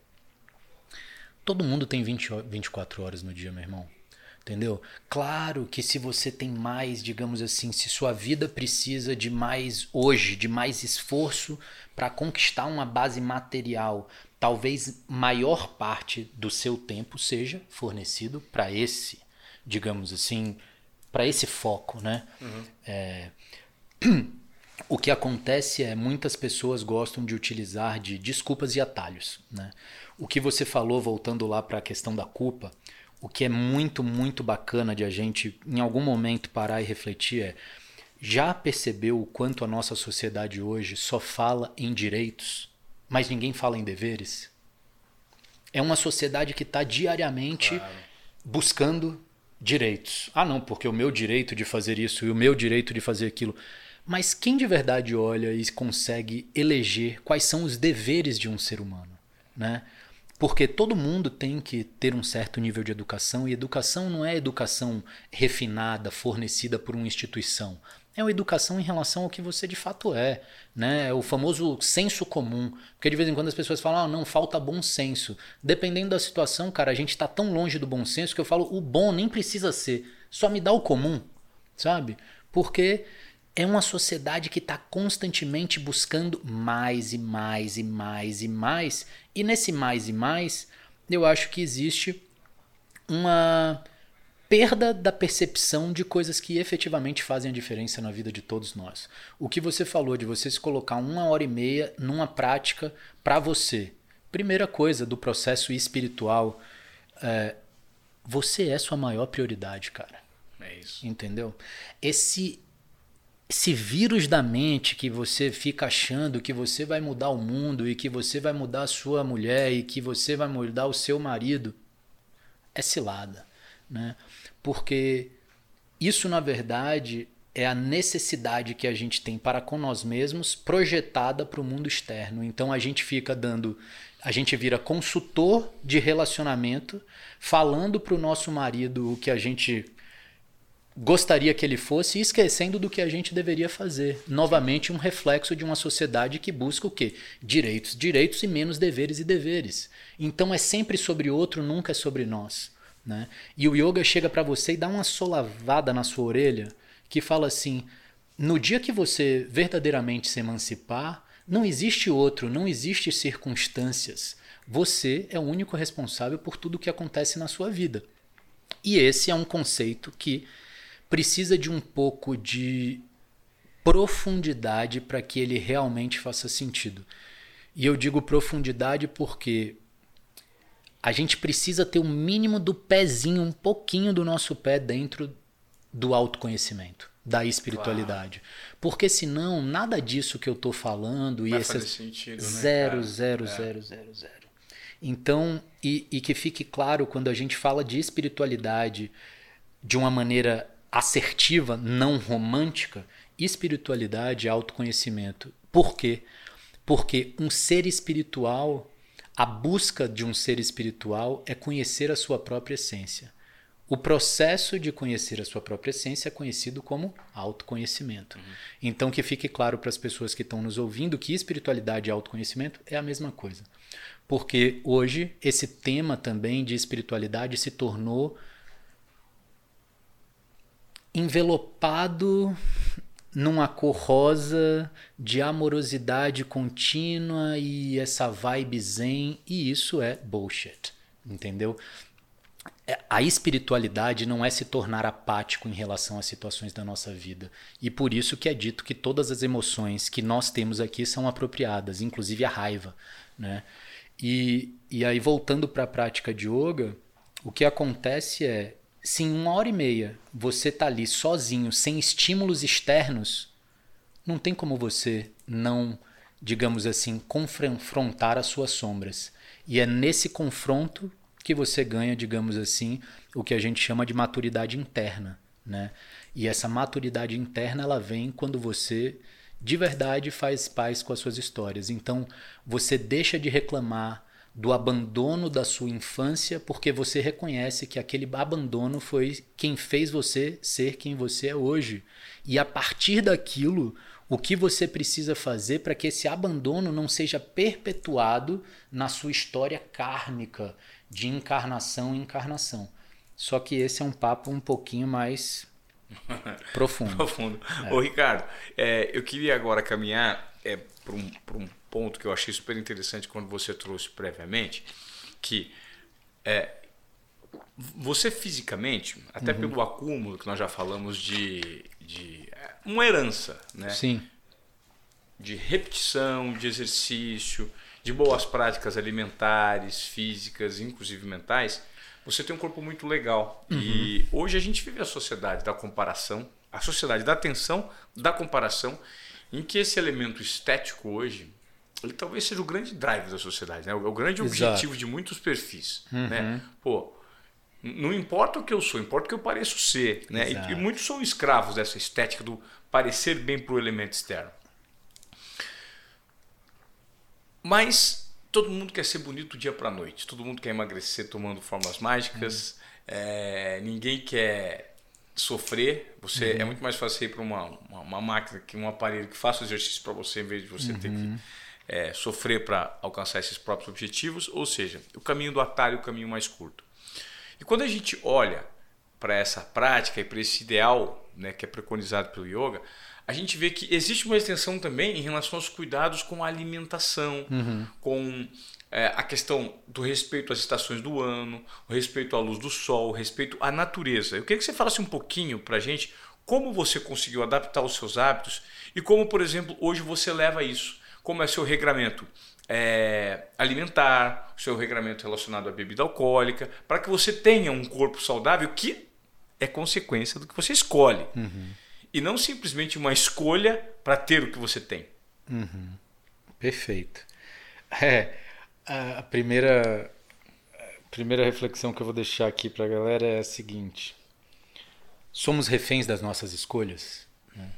todo mundo tem 20, 24 horas no dia, meu irmão. Entendeu? Claro que se você tem mais, digamos assim, se sua vida precisa de mais hoje, de mais esforço para conquistar uma base material, talvez maior parte do seu tempo seja fornecido para esse, digamos assim, para esse foco, né? Uhum. É... [CLEARS THROAT] O que acontece é muitas pessoas gostam de utilizar de desculpas e atalhos, né? O que você falou voltando lá para a questão da culpa, o que é muito, muito bacana de a gente, em algum momento, parar e refletir é: já percebeu o quanto a nossa sociedade hoje só fala em direitos, mas ninguém fala em deveres? É uma sociedade que está diariamente claro. buscando direitos. Ah, não, porque o meu direito de fazer isso e o meu direito de fazer aquilo. Mas quem de verdade olha e consegue eleger quais são os deveres de um ser humano? Né? Porque todo mundo tem que ter um certo nível de educação, e educação não é educação refinada, fornecida por uma instituição. É uma educação em relação ao que você de fato é. Né? É o famoso senso comum. Porque de vez em quando as pessoas falam, ah, não, falta bom senso. Dependendo da situação, cara, a gente está tão longe do bom senso que eu falo, o bom nem precisa ser. Só me dá o comum, sabe? Porque é uma sociedade que está constantemente buscando mais e mais e mais e mais. E nesse mais e mais, eu acho que existe uma perda da percepção de coisas que efetivamente fazem a diferença na vida de todos nós. O que você falou de você se colocar uma hora e meia numa prática para você. Primeira coisa do processo espiritual, é, você é sua maior prioridade, cara. É isso. Entendeu? Esse esse vírus da mente que você fica achando que você vai mudar o mundo e que você vai mudar a sua mulher e que você vai mudar o seu marido é cilada, né? Porque isso na verdade é a necessidade que a gente tem para com nós mesmos projetada para o mundo externo. Então a gente fica dando, a gente vira consultor de relacionamento, falando para o nosso marido o que a gente gostaria que ele fosse, esquecendo do que a gente deveria fazer. Novamente, um reflexo de uma sociedade que busca o quê? Direitos, direitos e menos deveres e deveres. Então é sempre sobre outro, nunca é sobre nós. Né? E o yoga chega para você e dá uma solavada na sua orelha que fala assim: no dia que você verdadeiramente se emancipar, não existe outro, não existe circunstâncias. Você é o único responsável por tudo o que acontece na sua vida. E esse é um conceito que precisa de um pouco de profundidade para que ele realmente faça sentido. E eu digo profundidade porque a gente precisa ter o um mínimo do pezinho, um pouquinho do nosso pé dentro do autoconhecimento, da espiritualidade. Claro. Porque senão, nada disso que eu estou falando Vai e fazer sentido, zero, né, zero, é. zero, zero, zero. Então, e, e que fique claro quando a gente fala de espiritualidade de uma maneira assertiva, não romântica, espiritualidade e autoconhecimento. Por quê? Porque um ser espiritual, a busca de um ser espiritual é conhecer a sua própria essência. O processo de conhecer a sua própria essência é conhecido como autoconhecimento. Uhum. Então, que fique claro para as pessoas que estão nos ouvindo que espiritualidade e autoconhecimento é a mesma coisa. Porque hoje esse tema também de espiritualidade se tornou envelopado numa cor rosa de amorosidade contínua e essa vibe zen, e isso é bullshit, entendeu? É, a espiritualidade não é se tornar apático em relação às situações da nossa vida. E por isso que é dito que todas as emoções que nós temos aqui são apropriadas, inclusive a raiva. Né? E, e aí, voltando para a prática de yoga, o que acontece é se em uma hora e meia você tá ali sozinho, sem estímulos externos, não tem como você não, digamos assim, confrontar as suas sombras. E é nesse confronto que você ganha, digamos assim, o que a gente chama de maturidade interna, né? E essa maturidade interna ela vem quando você de verdade faz paz com as suas histórias. Então, você deixa de reclamar do abandono da sua infância, porque você reconhece que aquele abandono foi quem fez você ser quem você é hoje. E a partir daquilo, o que você precisa fazer para que esse abandono não seja perpetuado na sua história kármica de encarnação em encarnação. Só que esse é um papo um pouquinho mais [LAUGHS] profundo. profundo. É. Ô, Ricardo, é, eu queria agora caminhar é, para um, um ponto que eu achei super interessante quando você trouxe previamente, que é, você fisicamente, até uhum. pelo acúmulo que nós já falamos de, de é, uma herança, né? Sim. De repetição, de exercício, de boas práticas alimentares, físicas, inclusive mentais, você tem um corpo muito legal. Uhum. E hoje a gente vive a sociedade da comparação, a sociedade da atenção, da comparação, em que esse elemento estético hoje ele talvez seja o grande drive da sociedade, né? o, grande Exato. objetivo de muitos perfis. Né? Uhum. Né? Pô, não importa o que eu sou, importa o que eu pareço ser. Né? E, e, muitos são escravos dessa estética do parecer bem para o elemento externo. Mas todo mundo quer ser bonito do dia para noite. Todo mundo quer emagrecer tomando fórmulas mágicas. Uhum. É, ninguém quer sofrer. Você uhum. é muito mais fácil ir para uma, uma, uma, máquina que um aparelho que faça o exercício para você, em vez de você ter que uhum é, sofrer para alcançar esses próprios objetivos, ou seja, o caminho do atalho, o caminho mais curto. E quando a gente olha para essa prática e para esse ideal né, que é preconizado pelo yoga, a gente vê que existe uma extensão também em relação aos cuidados com a alimentação, uhum. com é, a questão do respeito às estações do ano, o respeito à luz do sol, o respeito à natureza. Eu queria que você falasse um pouquinho para a gente como você conseguiu adaptar os seus hábitos e como, por exemplo, hoje você leva isso como é seu regramento é, alimentar, seu regramento relacionado à bebida alcoólica, para que você tenha um corpo saudável que é consequência do que você escolhe. Uhum. E não simplesmente uma escolha para ter o que você tem. Uhum. Perfeito. [LAUGHS] É, a primeira, a primeira reflexão que eu vou deixar aqui para a galera é a seguinte: somos reféns das nossas escolhas? Né?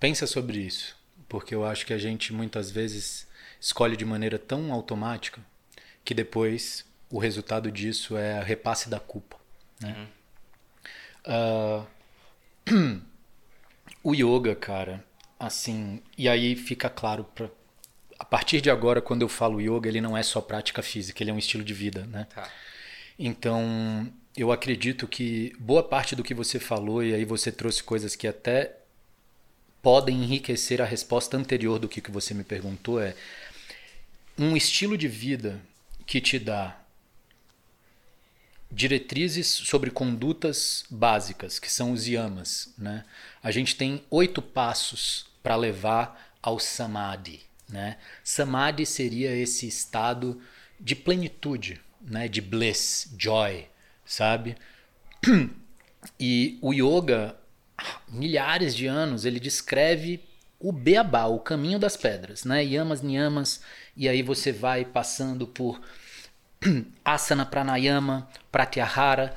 Pensa sobre isso porque eu acho que a gente muitas vezes escolhe de maneira tão automática que depois o resultado disso é a repasse da culpa. Né? Uhum. Uh, [CLEARS THROAT] o yoga, cara, assim, e aí fica claro pra, a partir de agora, quando eu falo yoga, ele não é só prática física, ele é um estilo de vida, né? Tá. Então, eu acredito que boa parte do que você falou, e aí você trouxe coisas que até podem enriquecer a resposta anterior do que, que você me perguntou é um estilo de vida que te dá diretrizes sobre condutas básicas, que são os yamas. Né? A gente tem oito passos para levar ao samadhi. Né? Samadhi seria esse estado de plenitude, né? de bliss, joy, sabe? [CLEARS THROAT] E o yoga milhares de anos, ele descreve o beabá, o caminho das pedras, né? Yamas, niyamas, e aí você vai passando por [CLEARS THROAT] asana, pranayama, pratyahara,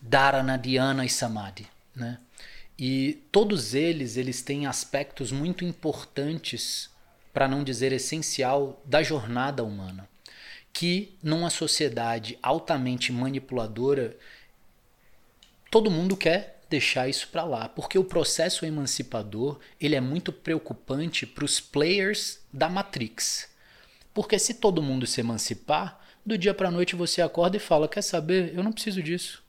dharana, dhyana e samadhi, né? E todos eles, eles têm aspectos muito importantes, para não dizer essencial, da jornada humana, que numa sociedade altamente manipuladora, todo mundo quer deixar isso para lá, porque o processo emancipador ele é muito preocupante para os players da Matrix. Porque se todo mundo se emancipar, do dia para noite você acorda e fala: quer saber? Eu não preciso disso.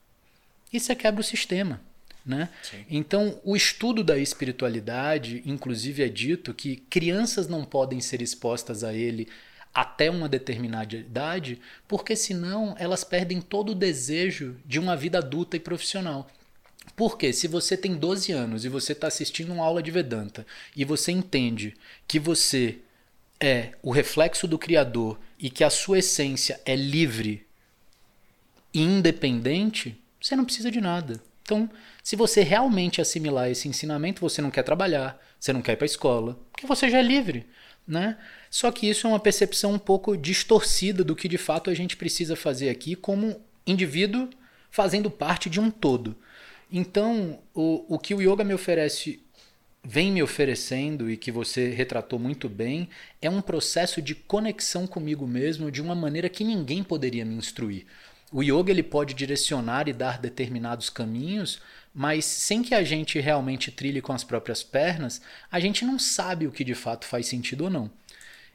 E você quebra o sistema. Né? Então, o estudo da espiritualidade, inclusive, é dito que crianças não podem ser expostas a ele até uma determinada idade, porque senão elas perdem todo o desejo de uma vida adulta e profissional. Porque se você tem 12 anos e você está assistindo uma aula de Vedanta e você entende que você é o reflexo do Criador e que a sua essência é livre e independente, você não precisa de nada. Então, se você realmente assimilar esse ensinamento, você não quer trabalhar, você não quer ir para a escola, porque você já é livre. Né? Só que isso é uma percepção um pouco distorcida do que de fato a gente precisa fazer aqui como indivíduo fazendo parte de um todo. Então, o, o que o yoga me oferece, vem me oferecendo e que você retratou muito bem, é um processo de conexão comigo mesmo de uma maneira que ninguém poderia me instruir. O yoga ele pode direcionar e dar determinados caminhos, mas sem que a gente realmente trilhe com as próprias pernas, a gente não sabe o que de fato faz sentido ou não.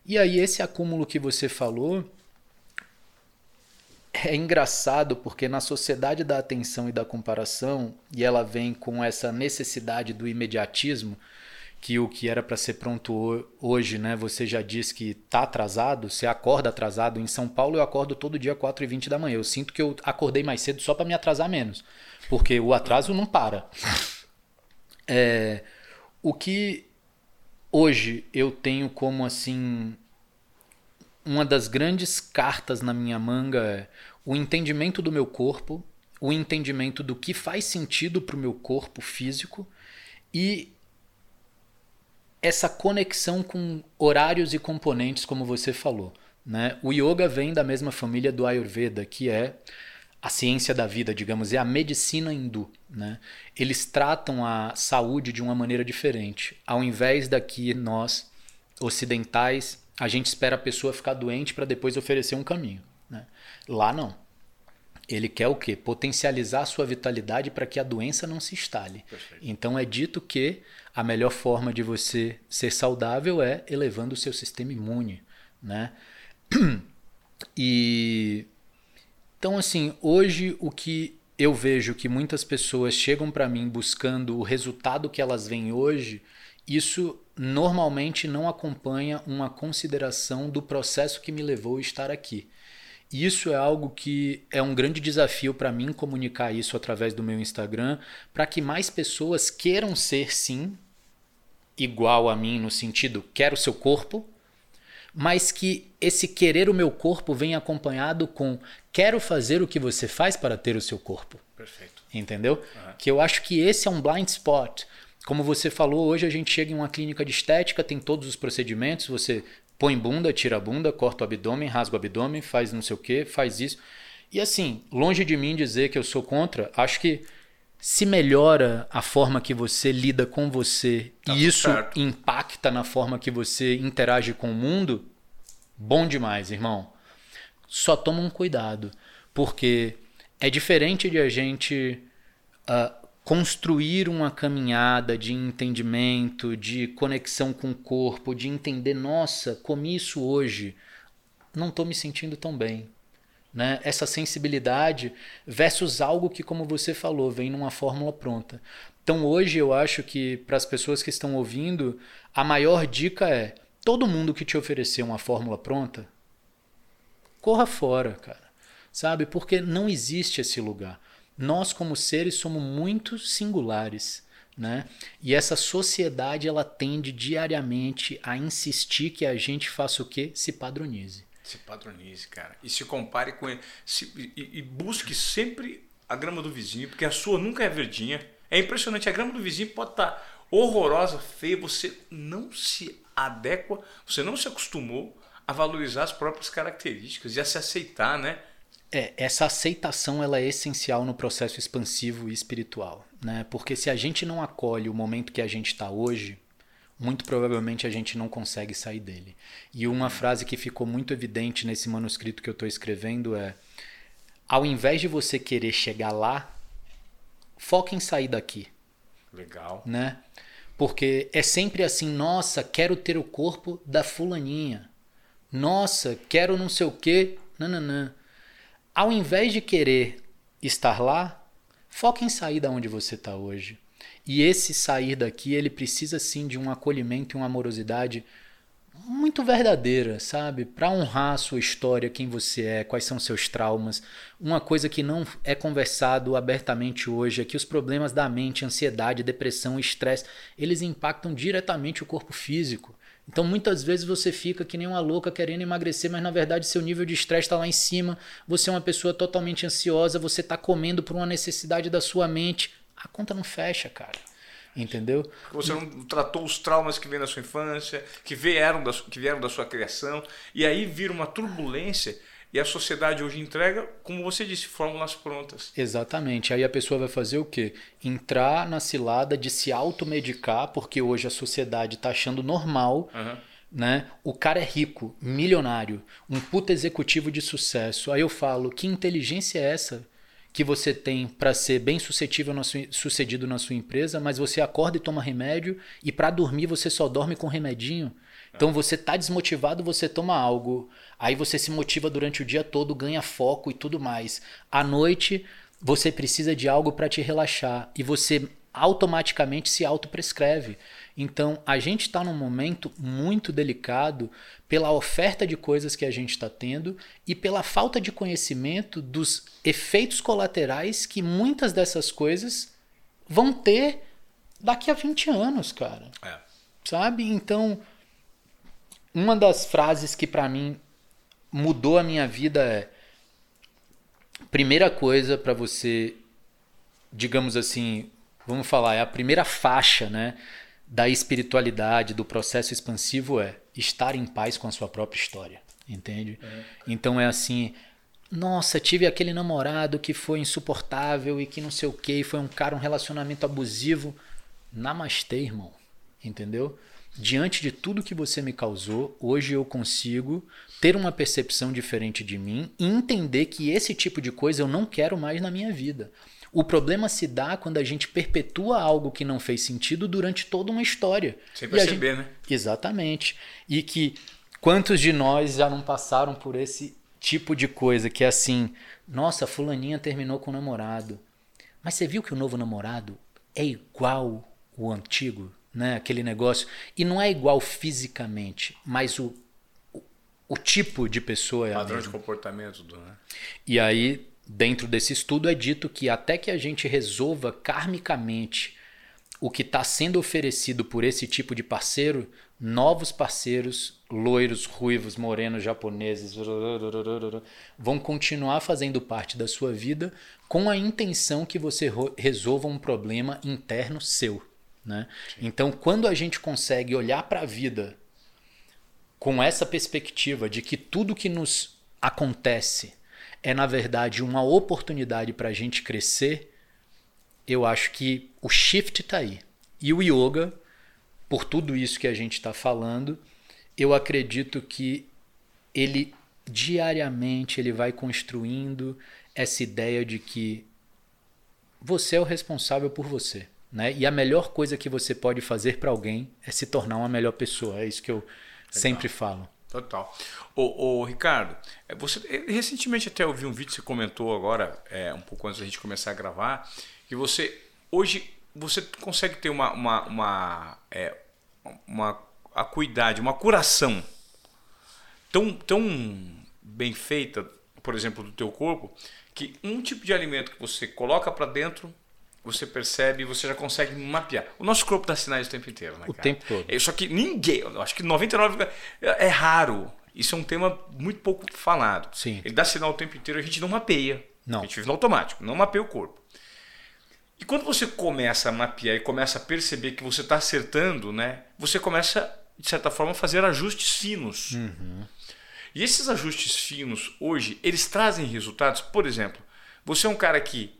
E aí esse acúmulo que você falou é engraçado porque na sociedade da atenção e da comparação, e ela vem com essa necessidade do imediatismo, que o que era para ser pronto hoje, né? Você já disse que tá atrasado, você acorda atrasado. Em São Paulo eu acordo todo dia 4 e 20 da manhã. Eu sinto que eu acordei mais cedo só para me atrasar menos, porque o atraso não para. É, o que hoje eu tenho como assim uma das grandes cartas na minha manga é o entendimento do meu corpo, o entendimento do que faz sentido para o meu corpo físico e essa conexão com horários e componentes, como você falou. Né? O yoga vem da mesma família do Ayurveda, que é a ciência da vida, digamos, é a medicina hindu. Né? Eles tratam a saúde de uma maneira diferente. Ao invés daqui nós, ocidentais, a gente espera a pessoa ficar doente para depois oferecer um caminho. Né? Lá não. Ele quer o quê? Potencializar a sua vitalidade para que a doença não se instale. Perfeito. Então é dito que a melhor forma de você ser saudável é elevando o seu sistema imune, né? [CLEARS THROAT] E então assim, hoje o que eu vejo que muitas pessoas chegam para mim buscando o resultado que elas veem hoje, isso normalmente não acompanha uma consideração do processo que me levou a estar aqui. Isso é algo que é um grande desafio para mim comunicar isso através do meu Instagram, para que mais pessoas queiram ser sim igual a mim no sentido quero seu corpo, mas que esse querer o meu corpo vem acompanhado com quero fazer o que você faz para ter o seu corpo. Perfeito. Entendeu? Uhum. Que eu acho que esse é um blind spot. Como você falou, hoje a gente chega em uma clínica de estética, tem todos os procedimentos, você põe bunda, tira a bunda, corta o abdômen, rasga o abdômen, faz não sei o que, faz isso. E assim, longe de mim dizer que eu sou contra, acho que se melhora a forma que você lida com você tá e isso certo. impacta na forma que você interage com o mundo, bom demais, irmão. Só toma um cuidado, porque é diferente de a gente uh, construir uma caminhada de entendimento, de conexão com o corpo, de entender, nossa, comi isso hoje, não estou me sentindo tão bem. Né? Essa sensibilidade versus algo que, como você falou, vem numa fórmula pronta. Então hoje eu acho que para as pessoas que estão ouvindo, a maior dica é: todo mundo que te oferecer uma fórmula pronta, corra fora, cara. Sabe? Porque não existe esse lugar nós como seres somos muito singulares. Né? E essa sociedade ela tende diariamente a insistir que a gente faça o quê? Se padronize. Se padronize, cara. E se compare com ele. Se, e, e, busque sempre a grama do vizinho, porque a sua nunca é verdinha. É impressionante. A grama do vizinho pode estar horrorosa, feia. Você não se adequa, você não se acostumou a valorizar as próprias características e a se aceitar, né? É, essa aceitação ela é essencial no processo expansivo e espiritual, né? Porque se a gente não acolhe o momento que a gente está hoje, muito provavelmente a gente não consegue sair dele. E uma frase que ficou muito evidente nesse manuscrito que eu estou escrevendo é: ao invés de você querer chegar lá, foca em sair daqui. Legal. Né? Porque é sempre assim: nossa, quero ter o corpo da fulaninha. Nossa, quero não sei o quê. Nananã ao invés de querer estar lá, foca em sair da onde você está hoje. E esse sair daqui, ele precisa sim de um acolhimento e uma amorosidade muito verdadeira, sabe? Para honrar a sua história, quem você é, quais são seus traumas. Uma coisa que não é conversado abertamente hoje é que os problemas da mente, ansiedade, depressão, estresse, eles impactam diretamente o corpo físico. Então muitas vezes você fica que nem uma louca querendo emagrecer, mas na verdade seu nível de estresse está lá em cima, você é uma pessoa totalmente ansiosa, você está comendo por uma necessidade da sua mente. A conta não fecha, cara. Entendeu? Você não tratou os traumas que vêm da sua infância, que vieram da, que vieram da sua criação, e aí vira uma turbulência e a sociedade hoje entrega, como você disse, fórmulas prontas. Exatamente. Aí a pessoa vai fazer o quê? Entrar na cilada de se automedicar, porque hoje a sociedade está achando normal. Uhum. Né? O cara é rico, milionário, um puta executivo de sucesso. Aí eu falo, que inteligência é essa que você tem para ser bem na, sua, sucedido na sua empresa, mas você acorda e toma remédio e para dormir você só dorme com remedinho? Então você tá desmotivado, você toma algo, aí você se motiva durante o dia todo, ganha foco e tudo mais. À noite você precisa de algo para te relaxar e você automaticamente se autoprescreve. Então a gente está num momento muito delicado pela oferta de coisas que a gente está tendo e pela falta de conhecimento dos efeitos colaterais que muitas dessas coisas vão ter daqui a 20 anos, cara. É. Sabe? Então, uma das frases que para mim mudou a minha vida é: primeira coisa para você, digamos assim, vamos falar, é a primeira faixa, né, da espiritualidade, do processo expansivo é estar em paz com a sua própria história, entende? É. Então é assim, nossa, tive aquele namorado que foi insuportável e que não sei o que, foi um cara, um relacionamento abusivo. Namastê, irmão. Entendeu? Diante de tudo que você me causou, hoje eu consigo ter uma percepção diferente de mim e entender que esse tipo de coisa eu não quero mais na minha vida. O problema se dá quando a gente perpetua algo que não fez sentido durante toda uma história. Sem perceber, gente... né? Exatamente. E que quantos de nós já não passaram por esse tipo de coisa que é assim: nossa, Fulaninha terminou com o namorado. Mas você viu que o novo namorado é igual o antigo? Né? Aquele negócio. E não é igual fisicamente, mas o, o, o tipo de pessoa é Padrão de comportamento do, né? E aí, dentro desse estudo, é dito que até que a gente resolva karmicamente o que está sendo oferecido por esse tipo de parceiro, novos parceiros, loiros, ruivos, morenos, japoneses, vão continuar fazendo parte da sua vida com a intenção que você resolva um problema interno seu. Né? Então, quando a gente consegue olhar para a vida com essa perspectiva de que tudo que nos acontece é, na verdade, uma oportunidade para a gente crescer, eu acho que o shift está aí. E o yoga, por tudo isso que a gente está falando, eu acredito que ele diariamente ele vai construindo essa ideia de que você é o responsável por você. Né? E a melhor coisa que você pode fazer para alguém é se tornar uma melhor pessoa. É isso que eu Legal. sempre falo. Total. Ô, ô, Ricardo, é, você recentemente até ouvi um vídeo, você comentou agora, é, um pouco antes da gente começar a gravar, que você hoje você consegue ter uma, uma, uma, é, uma acuidade, uma curação tão, tão bem feita, por exemplo, do teu corpo, que um tipo de alimento que você coloca para dentro você percebe, você já consegue mapear. O nosso corpo dá sinais o tempo inteiro, né, O tempo todo. É, só que ninguém, eu acho que 99 é, é raro. Isso é um tema muito pouco falado. Sim. Ele dá sinal o tempo inteiro, a gente não mapeia. Não. A gente vive no automático, não mapeia o corpo. E quando você começa a mapear e começa a perceber que você está acertando, né? Você começa, de certa forma, a fazer ajustes finos. Uhum. E esses ajustes finos, hoje, eles trazem resultados. Por exemplo, você é um cara que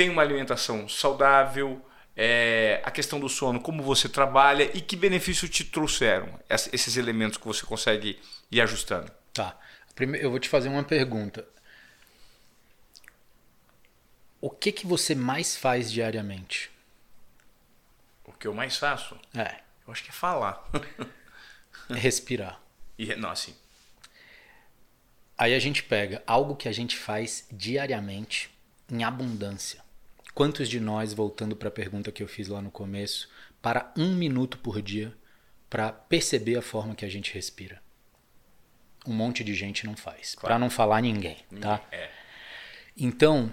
tem uma alimentação saudável, é, a questão do sono, como você trabalha e que benefício te trouxeram esses elementos que você consegue ir ajustando. Tá. Primeiro, eu vou te fazer uma pergunta. O que que você mais faz diariamente? O que eu mais faço? É. Eu acho que é falar. [LAUGHS] é respirar. E, não, assim. Aí a gente pega algo que a gente faz diariamente em abundância. Quantos de nós, voltando para a pergunta que eu fiz lá no começo, para um minuto por dia para perceber a forma que a gente respira? Um monte de gente não faz. Claro. Para não falar ninguém, tá? É. Então,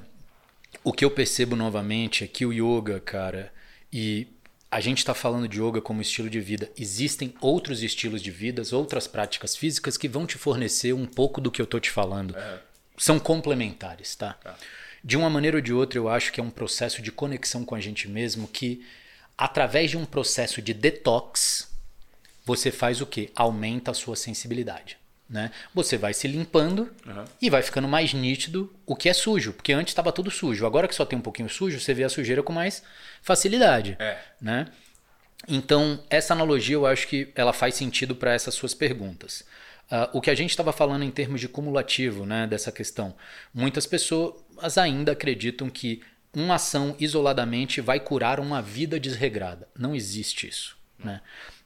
o que eu percebo novamente é que o yoga, cara, e a gente está falando de yoga como estilo de vida. Existem outros estilos de vida, outras práticas físicas que vão te fornecer um pouco do que eu tô te falando. É. São complementares, tá? tá de uma maneira ou de outra, eu acho que é um processo de conexão com a gente mesmo que, através de um processo de detox, você faz o quê? Aumenta a sua sensibilidade. Né? Você vai se limpando uhum. e vai ficando mais nítido o que é sujo, porque antes estava tudo sujo. Agora que só tem um pouquinho sujo, você vê a sujeira com mais facilidade. É. Né? Então, essa analogia eu acho que ela faz sentido para essas suas perguntas. Uh, o que a gente estava falando em termos de cumulativo né, dessa questão, muitas pessoas ainda acreditam que uma ação isoladamente vai curar uma vida desregrada. Não existe isso. Né?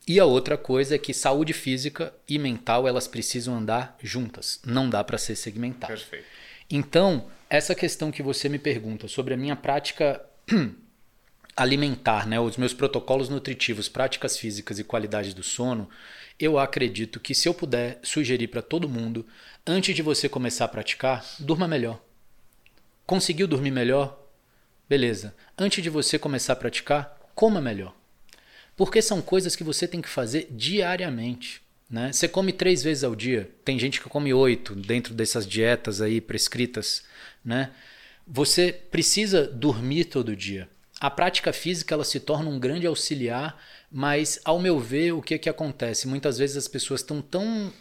E a outra coisa é que saúde física e mental elas precisam andar juntas. Não dá para ser segmentado. Perfeito. Então, essa questão que você me pergunta sobre a minha prática [CLEARS THROAT] alimentar, né, os meus protocolos nutritivos, práticas físicas e qualidade do sono, eu acredito que se eu puder sugerir para todo mundo, antes de você começar a praticar, durma melhor. Conseguiu dormir melhor? Beleza. Antes de você começar a praticar, coma melhor. Porque são coisas que você tem que fazer diariamente. Né? Você come três vezes ao dia. Tem gente que come oito dentro dessas dietas aí prescritas. Né? Você precisa dormir todo dia. A prática física ela se torna um grande auxiliar, mas ao meu ver o que que acontece? Muitas vezes as pessoas estão tão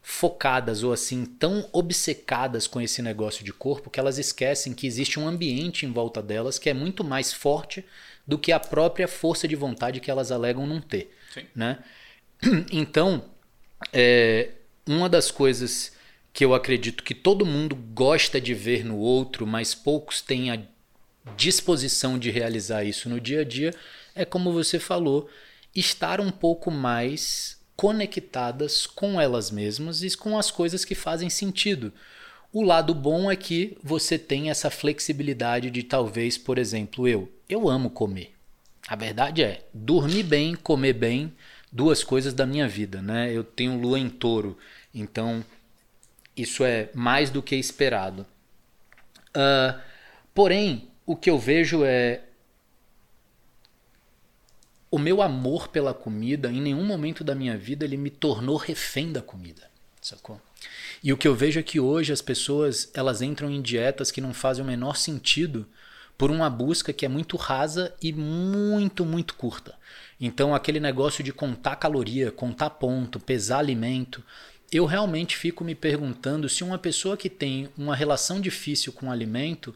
focadas ou assim tão obcecadas com esse negócio de corpo que elas esquecem que existe um ambiente em volta delas que é muito mais forte do que a própria força de vontade que elas alegam não ter. Sim. Né? [CLEARS THROAT] Então, é, uma das coisas que eu acredito que todo mundo gosta de ver no outro, mas poucos têm a disposição de realizar isso no dia a dia, é como você falou, estar um pouco mais conectadas com elas mesmas e com as coisas que fazem sentido. O lado bom é que você tem essa flexibilidade de talvez, por exemplo, eu, eu amo comer. A verdade é, dormir bem, comer bem, duas coisas da minha vida, né? Eu tenho lua em touro, então isso é mais do que esperado. Uh, porém, o que eu vejo é o meu amor pela comida, em nenhum momento da minha vida ele me tornou refém da comida, sacou? E o que eu vejo é que hoje as pessoas elas entram em dietas que não fazem o menor sentido por uma busca que é muito rasa e muito, muito curta. Então, aquele negócio de contar caloria, contar ponto, pesar alimento, eu realmente fico me perguntando se uma pessoa que tem uma relação difícil com o alimento,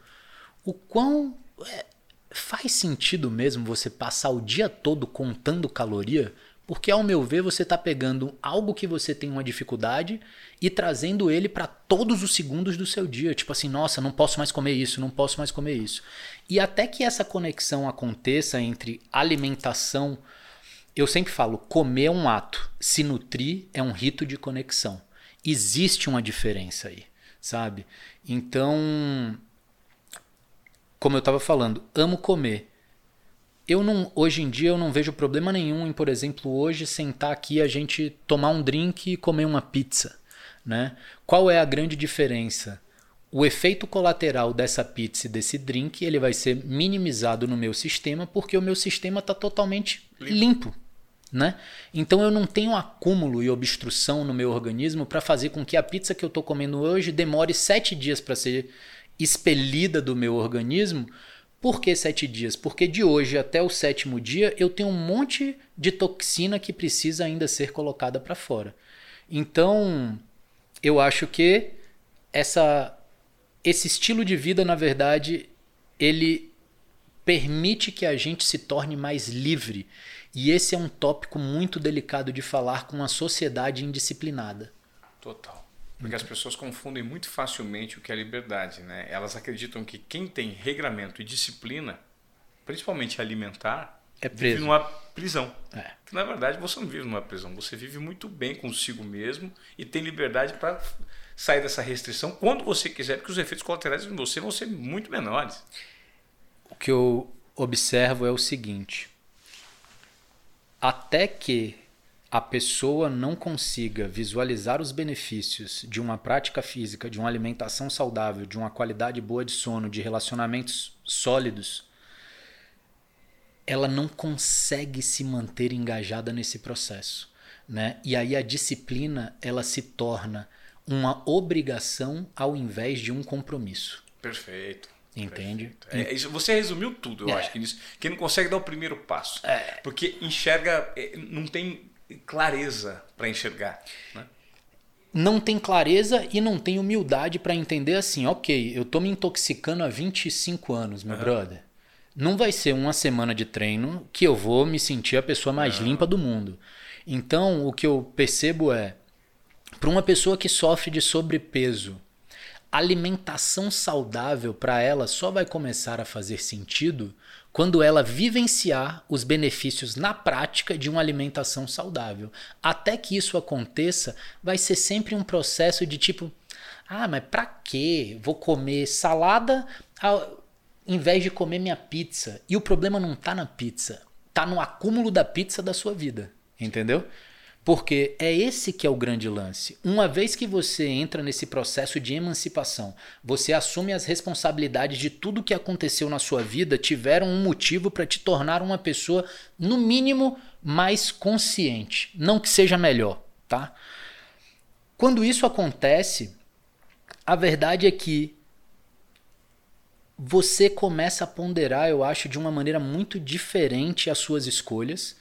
o quão é, faz sentido mesmo você passar o dia todo contando caloria? Porque, ao meu ver, você está pegando algo que você tem uma dificuldade e trazendo ele para todos os segundos do seu dia. Tipo assim, nossa, não posso mais comer isso, não posso mais comer isso. E até que essa conexão aconteça entre alimentação, eu sempre falo, comer é um ato, se nutrir é um rito de conexão. Existe uma diferença aí, sabe? Então, como eu estava falando, amo comer. Eu não, hoje em dia eu não vejo problema nenhum em, por exemplo, hoje sentar aqui a gente tomar um drink e comer uma pizza, né? Qual é a grande diferença? O efeito colateral dessa pizza e desse drink ele vai ser minimizado no meu sistema porque o meu sistema está totalmente limpo. limpo. Né? Então eu não tenho acúmulo e obstrução no meu organismo para fazer com que a pizza que eu estou comendo hoje demore sete dias para ser expelida do meu organismo. Por que sete dias? Porque de hoje até o sétimo dia eu tenho um monte de toxina que precisa ainda ser colocada para fora. Então, eu acho que essa, esse estilo de vida, na verdade, ele permite que a gente se torne mais livre. E esse é um tópico muito delicado de falar com a sociedade indisciplinada. Total. Porque as pessoas confundem muito facilmente o que é liberdade, né? Elas acreditam que quem tem regramento e disciplina, principalmente alimentar, é vive numa prisão. É. Na verdade, você não vive numa prisão, você vive muito bem consigo mesmo e tem liberdade para sair dessa restrição quando você quiser, porque os efeitos colaterais em você vão ser muito menores. O que eu observo é o seguinte: até que a pessoa não consiga visualizar os benefícios de uma prática física, de uma alimentação saudável, de uma qualidade boa de sono, de relacionamentos sólidos, ela não consegue se manter engajada nesse processo, né? E aí a disciplina ela se torna uma obrigação ao invés de um compromisso. Perfeito. Entende? É, isso, você resumiu tudo, eu É. acho que nisso. Quem não consegue dar o primeiro passo. É. Porque enxerga, é, não tem clareza para enxergar. Né? não tem clareza e não tem humildade para entender assim, ok, eu tô me intoxicando há 25 anos, meu brother. Não vai ser uma semana de treino que eu vou me sentir a pessoa mais limpa do mundo. Então, o que eu percebo é, para uma pessoa que sofre de sobrepeso, alimentação saudável para ela só vai começar a fazer sentido quando ela vivenciar os benefícios na prática de uma alimentação saudável. Até que isso aconteça, vai ser sempre um processo de tipo, ah, mas para quê? Vou comer salada ao invés de comer minha pizza. E o problema não tá na pizza, tá no acúmulo da pizza da sua vida, entendeu? Porque é esse que é o grande lance. Uma vez que você entra nesse processo de emancipação, você assume as responsabilidades de tudo que aconteceu na sua vida, tiveram um motivo para te tornar uma pessoa, no mínimo, mais consciente. Não que seja melhor, tá? Quando isso acontece, a verdade é que você começa a ponderar, eu acho, de uma maneira muito diferente as suas escolhas.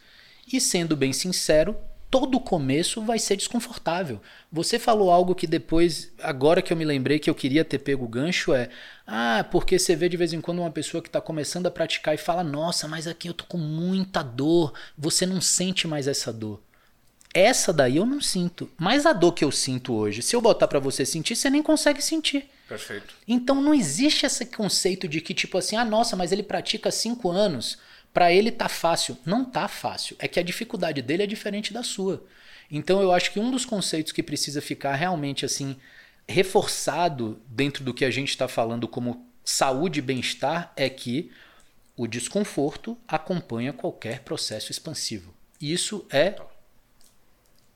E sendo bem sincero, todo começo vai ser desconfortável. Você falou algo que depois, agora que eu me lembrei que eu queria ter pego o gancho, é: ah, porque você vê de vez em quando uma pessoa que está começando a praticar e fala: nossa, mas aqui eu tô com muita dor. Você não sente mais essa dor. Essa daí eu não sinto. Mas a dor que eu sinto hoje, se eu botar para você sentir, você nem consegue sentir. Perfeito. Então não existe esse conceito de que, tipo assim, ah, nossa, mas ele pratica cinco anos para ele tá fácil. Não tá fácil. É que a dificuldade dele é diferente da sua. Então eu acho que um dos conceitos que precisa ficar realmente assim reforçado dentro do que a gente está falando como saúde e bem-estar é que o desconforto acompanha qualquer processo expansivo. Isso é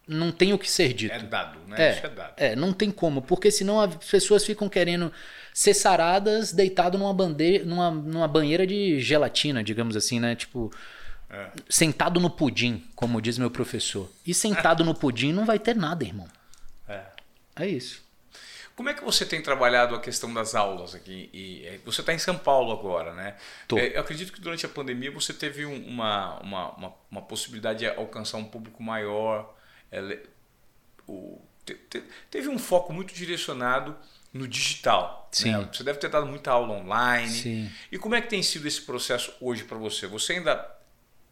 não tem o que ser dito. É dado, né? É, é, dado. é, não tem como, porque senão as pessoas ficam querendo ser saradas deitado numa, bandeira, numa, numa banheira de gelatina, digamos assim, né? Tipo, é. sentado no pudim, como diz meu professor. E sentado no pudim não vai ter nada, irmão. É. É isso. Como é que você tem trabalhado a questão das aulas aqui? E, é, você está em São Paulo agora, né? Tô. É, eu acredito que durante a pandemia você teve uma, uma, uma, uma possibilidade de alcançar um público maior ela, o, te, te, teve um foco muito direcionado no digital. Sim. Né? Você deve ter dado muita aula online. Sim. E como é que tem sido esse processo hoje para você? Você ainda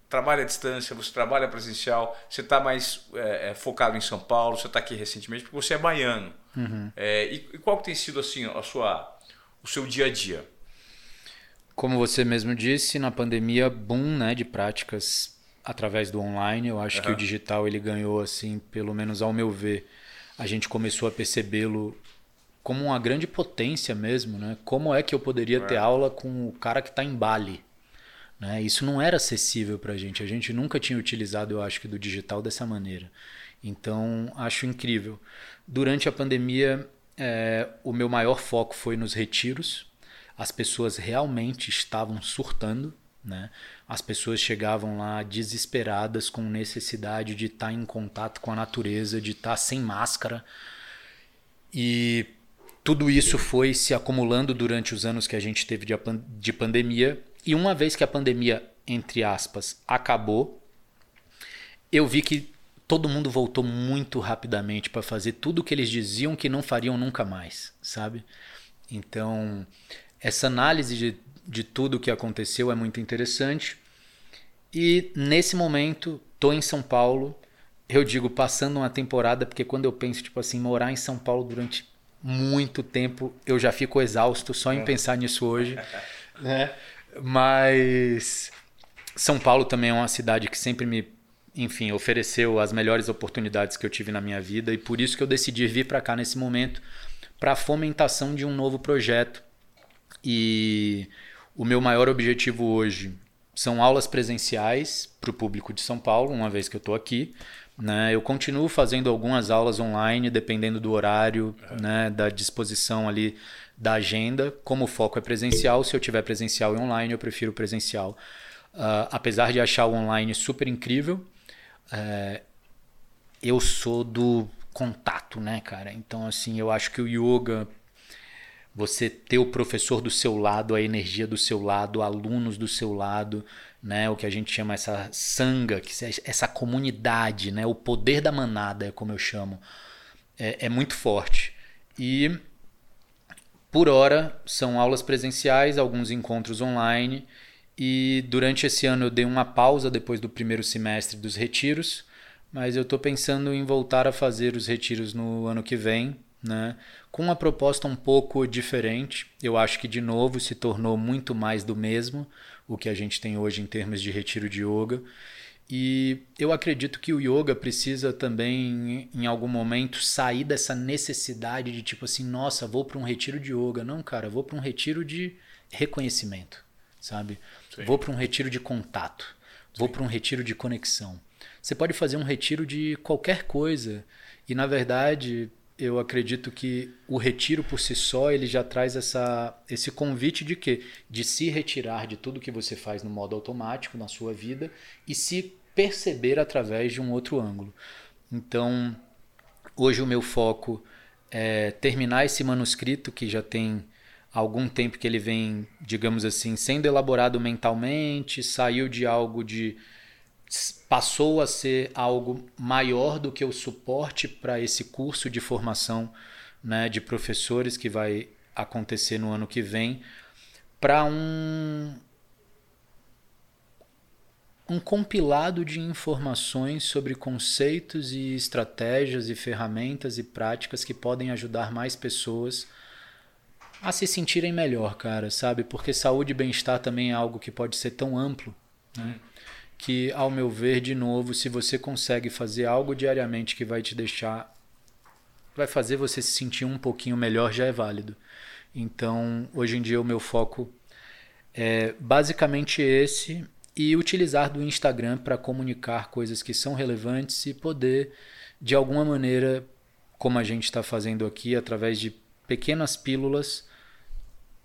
trabalha à distância, você trabalha presencial, você está mais é, focado em São Paulo, você está aqui recentemente porque você é baiano. Uhum. É, e, e, qual tem sido assim a sua, o seu dia a dia? Como você mesmo disse, na pandemia, boom né, de práticas através do online. Eu acho uhum. que o digital ele ganhou assim, pelo menos ao meu ver, a gente começou a percebê-lo como uma grande potência mesmo, né? Como é que eu poderia ter aula com o cara que está em Bali? Né? Isso não era acessível para a gente. A gente nunca tinha utilizado, eu acho que, do digital dessa maneira. Então, acho incrível. Durante a pandemia, é, o meu maior foco foi nos retiros. As pessoas realmente estavam surtando, né? As pessoas chegavam lá desesperadas, com necessidade de estar em contato com a natureza, de estar sem máscara. E tudo isso foi se acumulando durante os anos que a gente teve de pandemia. E uma vez que a pandemia, entre aspas, acabou, eu vi que todo mundo voltou muito rapidamente para fazer tudo o que eles diziam que não fariam nunca mais, sabe? Então, essa análise de de tudo o que aconteceu é muito interessante. E nesse momento, tô em São Paulo. Eu digo passando uma temporada, porque quando eu penso, tipo assim, morar em São Paulo durante muito tempo, eu já fico exausto só em é. pensar nisso hoje. [LAUGHS] né? Mas São Paulo também é uma cidade que sempre me, enfim, ofereceu as melhores oportunidades que eu tive na minha vida e por isso que eu decidi vir para cá nesse momento para a fomentação de um novo projeto. E o meu maior objetivo hoje são aulas presenciais para o público de São Paulo, uma vez que eu estou aqui. Né? Eu continuo fazendo algumas aulas online, dependendo do horário, é. né? da disposição ali da agenda. Como o foco é presencial, se eu tiver presencial e online, eu prefiro presencial. Uh, apesar de achar o online super incrível, uh, eu sou do contato, né, cara? Então, assim, eu acho que o yoga você ter o professor do seu lado, a energia do seu lado, alunos do seu lado, né? O que a gente chama essa sanga, que essa comunidade, né? O poder da manada é como eu chamo, é, é muito forte. E por hora são aulas presenciais, alguns encontros online. E durante esse ano eu dei uma pausa depois do primeiro semestre dos retiros, mas eu estou pensando em voltar a fazer os retiros no ano que vem, né? Com uma proposta um pouco diferente. Eu acho que, de novo, se tornou muito mais do mesmo o que a gente tem hoje em termos de retiro de yoga. E eu acredito que o yoga precisa também, em algum momento, sair dessa necessidade de tipo assim, nossa, vou para um retiro de yoga. Não, cara, vou para um retiro de reconhecimento, sabe? Sim. Vou para um retiro de contato. Vou para um retiro de conexão. Você pode fazer um retiro de qualquer coisa. E na verdade, eu acredito que o retiro por si só ele já traz essa, esse convite de quê? De se retirar de tudo que você faz no modo automático na sua vida e se perceber através de um outro ângulo. Então, hoje o meu foco é terminar esse manuscrito que já tem algum tempo que ele vem, digamos assim, sendo elaborado mentalmente, saiu de algo de passou a ser algo maior do que o suporte para esse curso de formação né, de professores que vai acontecer no ano que vem, para um, um compilado de informações sobre conceitos e estratégias e ferramentas e práticas que podem ajudar mais pessoas a se sentirem melhor, cara, sabe? Porque saúde e bem-estar também é algo que pode ser tão amplo, né? Que, ao meu ver, de novo, se você consegue fazer algo diariamente que vai te deixar. vai fazer você se sentir um pouquinho melhor, já é válido. Então, hoje em dia, o meu foco é basicamente esse e utilizar do Instagram para comunicar coisas que são relevantes e poder, de alguma maneira, como a gente está fazendo aqui, através de pequenas pílulas,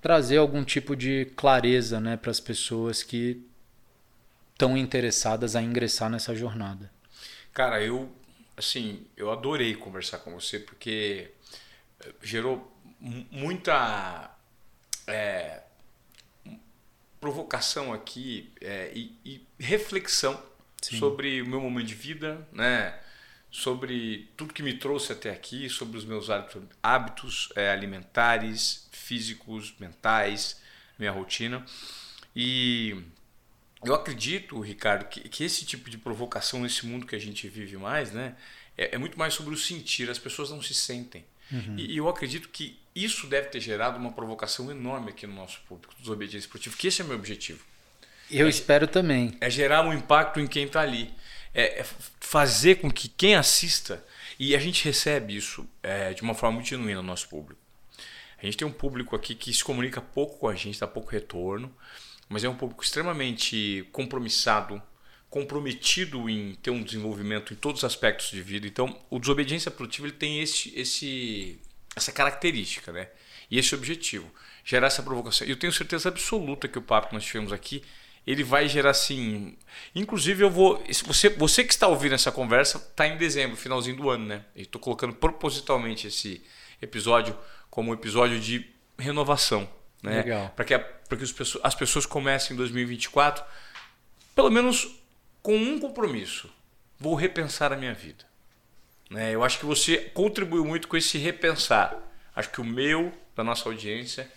trazer algum tipo de clareza né, para as pessoas que estão interessadas a ingressar nessa jornada? Cara, eu assim, eu adorei conversar com você porque eh, gerou muita é, provocação aqui é, e, e, reflexão Sim. sobre o meu momento de vida, né? sobre tudo que me trouxe até aqui, sobre os meus hábitos, hábitos é, alimentares, físicos, mentais, minha rotina. E eu acredito, Ricardo, que, que esse tipo de provocação nesse mundo que a gente vive mais, né, é, é muito mais sobre o sentir. As pessoas não se sentem. Uhum. E, e, eu acredito que isso deve ter gerado uma provocação enorme aqui no nosso público, dos obedientes esportivos, que esse é o meu objetivo. Eu é, espero também. É gerar um impacto em quem está ali. É, é, fazer com que quem assista, e a gente recebe isso é, de uma forma muito genuína no nosso público. A gente tem um público aqui que se comunica pouco com a gente, dá pouco retorno mas é um público extremamente compromissado, comprometido em ter um desenvolvimento em todos os aspectos de vida. Então, o desobediência produtiva ele tem esse, esse, essa característica, né? E esse objetivo, gerar essa provocação. E eu tenho certeza absoluta que o papo que nós tivemos aqui, ele vai gerar assim. Inclusive, eu vou. Você, você que está ouvindo essa conversa, está em dezembro, finalzinho do ano, né? Estou colocando propositalmente esse episódio como um episódio de renovação. Né? Para que, pra que as pessoas, as pessoas comecem em 2024, pelo menos com um compromisso: vou repensar a minha vida. Né? Eu acho que você contribuiu muito com esse repensar. Acho que o meu, da nossa audiência.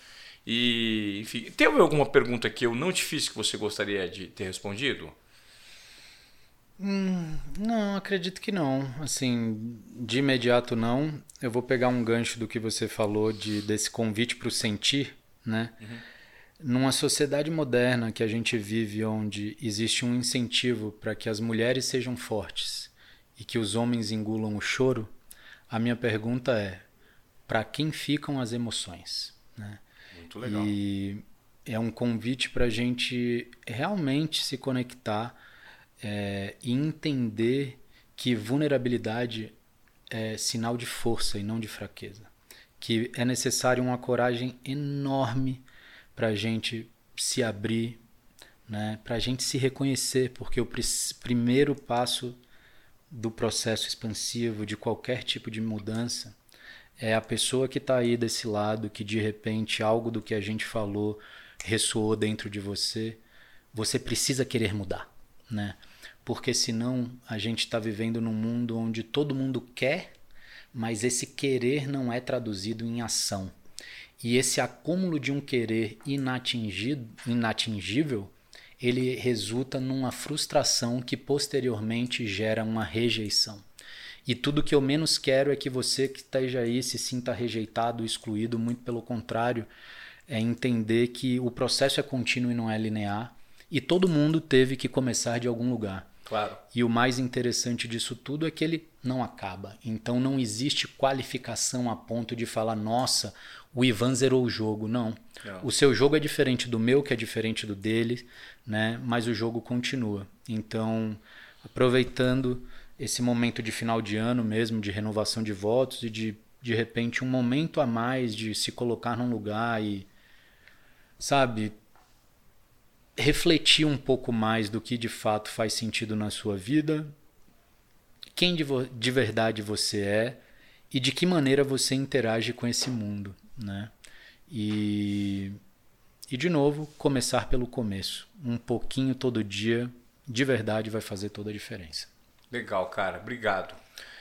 E, enfim, teve alguma pergunta que eu não te fiz que você gostaria de ter respondido? Hum, não, acredito que não. Assim, de imediato não. Eu vou pegar um gancho do que você falou de desse convite para o sentir né? Uhum. Numa sociedade moderna que a gente vive, onde existe um incentivo para que as mulheres sejam fortes e que os homens engulam o choro, a minha pergunta é: para quem ficam as emoções? Né? Muito legal. E é um convite para a gente realmente se conectar é, e entender que vulnerabilidade é sinal de força e não de fraqueza que é necessário uma coragem enorme para a gente se abrir, né? para a gente se reconhecer, porque o pr primeiro passo do processo expansivo de qualquer tipo de mudança é a pessoa que está aí desse lado, que de repente algo do que a gente falou ressoou dentro de você, você precisa querer mudar, né? Porque senão a gente está vivendo num mundo onde todo mundo quer mas esse querer não é traduzido em ação. E esse acúmulo de um querer inatingido, inatingível, ele resulta numa frustração que posteriormente gera uma rejeição. E tudo que eu menos quero é que você que esteja aí se sinta rejeitado, excluído, muito pelo contrário, é entender que o processo é contínuo e não é linear, e todo mundo teve que começar de algum lugar. Claro. E o mais interessante disso tudo é que ele não acaba. Então não existe qualificação a ponto de falar, nossa, o Ivan zerou o jogo. Não. não. O seu jogo é diferente do meu, que é diferente do dele, né? mas o jogo continua. Então, aproveitando esse momento de final de ano mesmo, de renovação de votos e de, de repente, um momento a mais de se colocar num lugar e, sabe, refletir um pouco mais do que de fato faz sentido na sua vida, quem de, de verdade você é e de que maneira você interage com esse mundo, né? E, e de novo, começar pelo começo. Um pouquinho todo dia, de verdade, vai fazer toda a diferença. Legal, cara. Obrigado.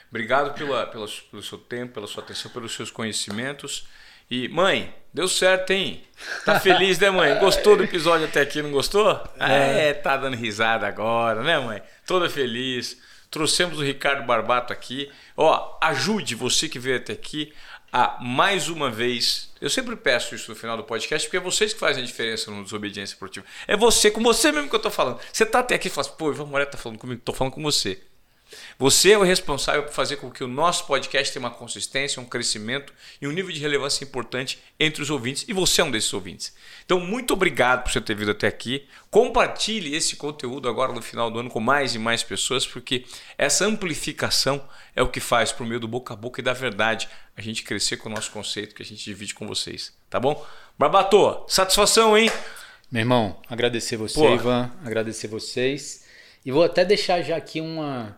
Obrigado pela, pela, pelo seu tempo, pela sua atenção, pelos seus conhecimentos. E, mãe, deu certo, hein? Tá [LAUGHS] feliz, né, mãe? Gostou do episódio até aqui, não gostou? É, é tá dando risada agora, né, mãe? Toda feliz. Trouxemos o Ricardo Barbato aqui. Ó, ajude você que veio até aqui a mais uma vez. Eu sempre peço isso no final do podcast, porque é vocês que fazem a diferença no Desobediência Esportiva. É você, com você mesmo que eu tô falando. Você tá até aqui e fala assim, pô, Ivan Moreira tá falando comigo, tô falando com você. Você é o responsável por fazer com que o nosso podcast tenha uma consistência, um crescimento e um nível de relevância importante entre os ouvintes, e você é um desses ouvintes. Então, muito obrigado por você ter vindo até aqui. Compartilhe esse conteúdo agora no final do ano com mais e mais pessoas, porque essa amplificação é o que faz, por meio do boca a boca e da verdade, a gente crescer com o nosso conceito que a gente divide com vocês. Tá bom? Barbato, satisfação, hein? Meu irmão, agradecer você, Pô. Ivan, agradecer vocês. E vou até deixar já aqui uma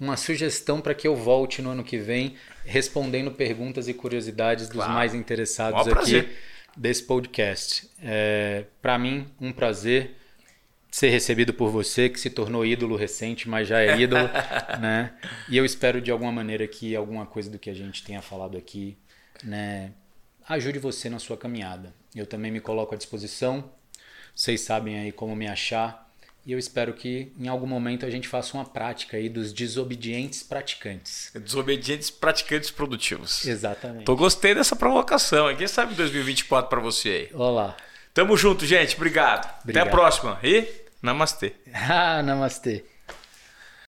uma sugestão para que eu volte no ano que vem respondendo perguntas e curiosidades dos claro. mais interessados aqui desse podcast. É, para mim, um prazer ser recebido por você, que se tornou ídolo recente, mas já é ídolo, [LAUGHS] né? E eu espero de alguma maneira que alguma coisa do que a gente tenha falado aqui, né, ajude você na sua caminhada. Eu também me coloco à disposição. Vocês sabem aí como me achar. E eu espero que em algum momento a gente faça uma prática aí dos desobedientes praticantes. Desobedientes praticantes produtivos. Exatamente. Tô gostei dessa provocação. Quem sabe 2024 para você aí. Olá. Tamo junto, gente. Obrigado. Obrigado. Até a próxima. E namastê. [LAUGHS] ah, namastê.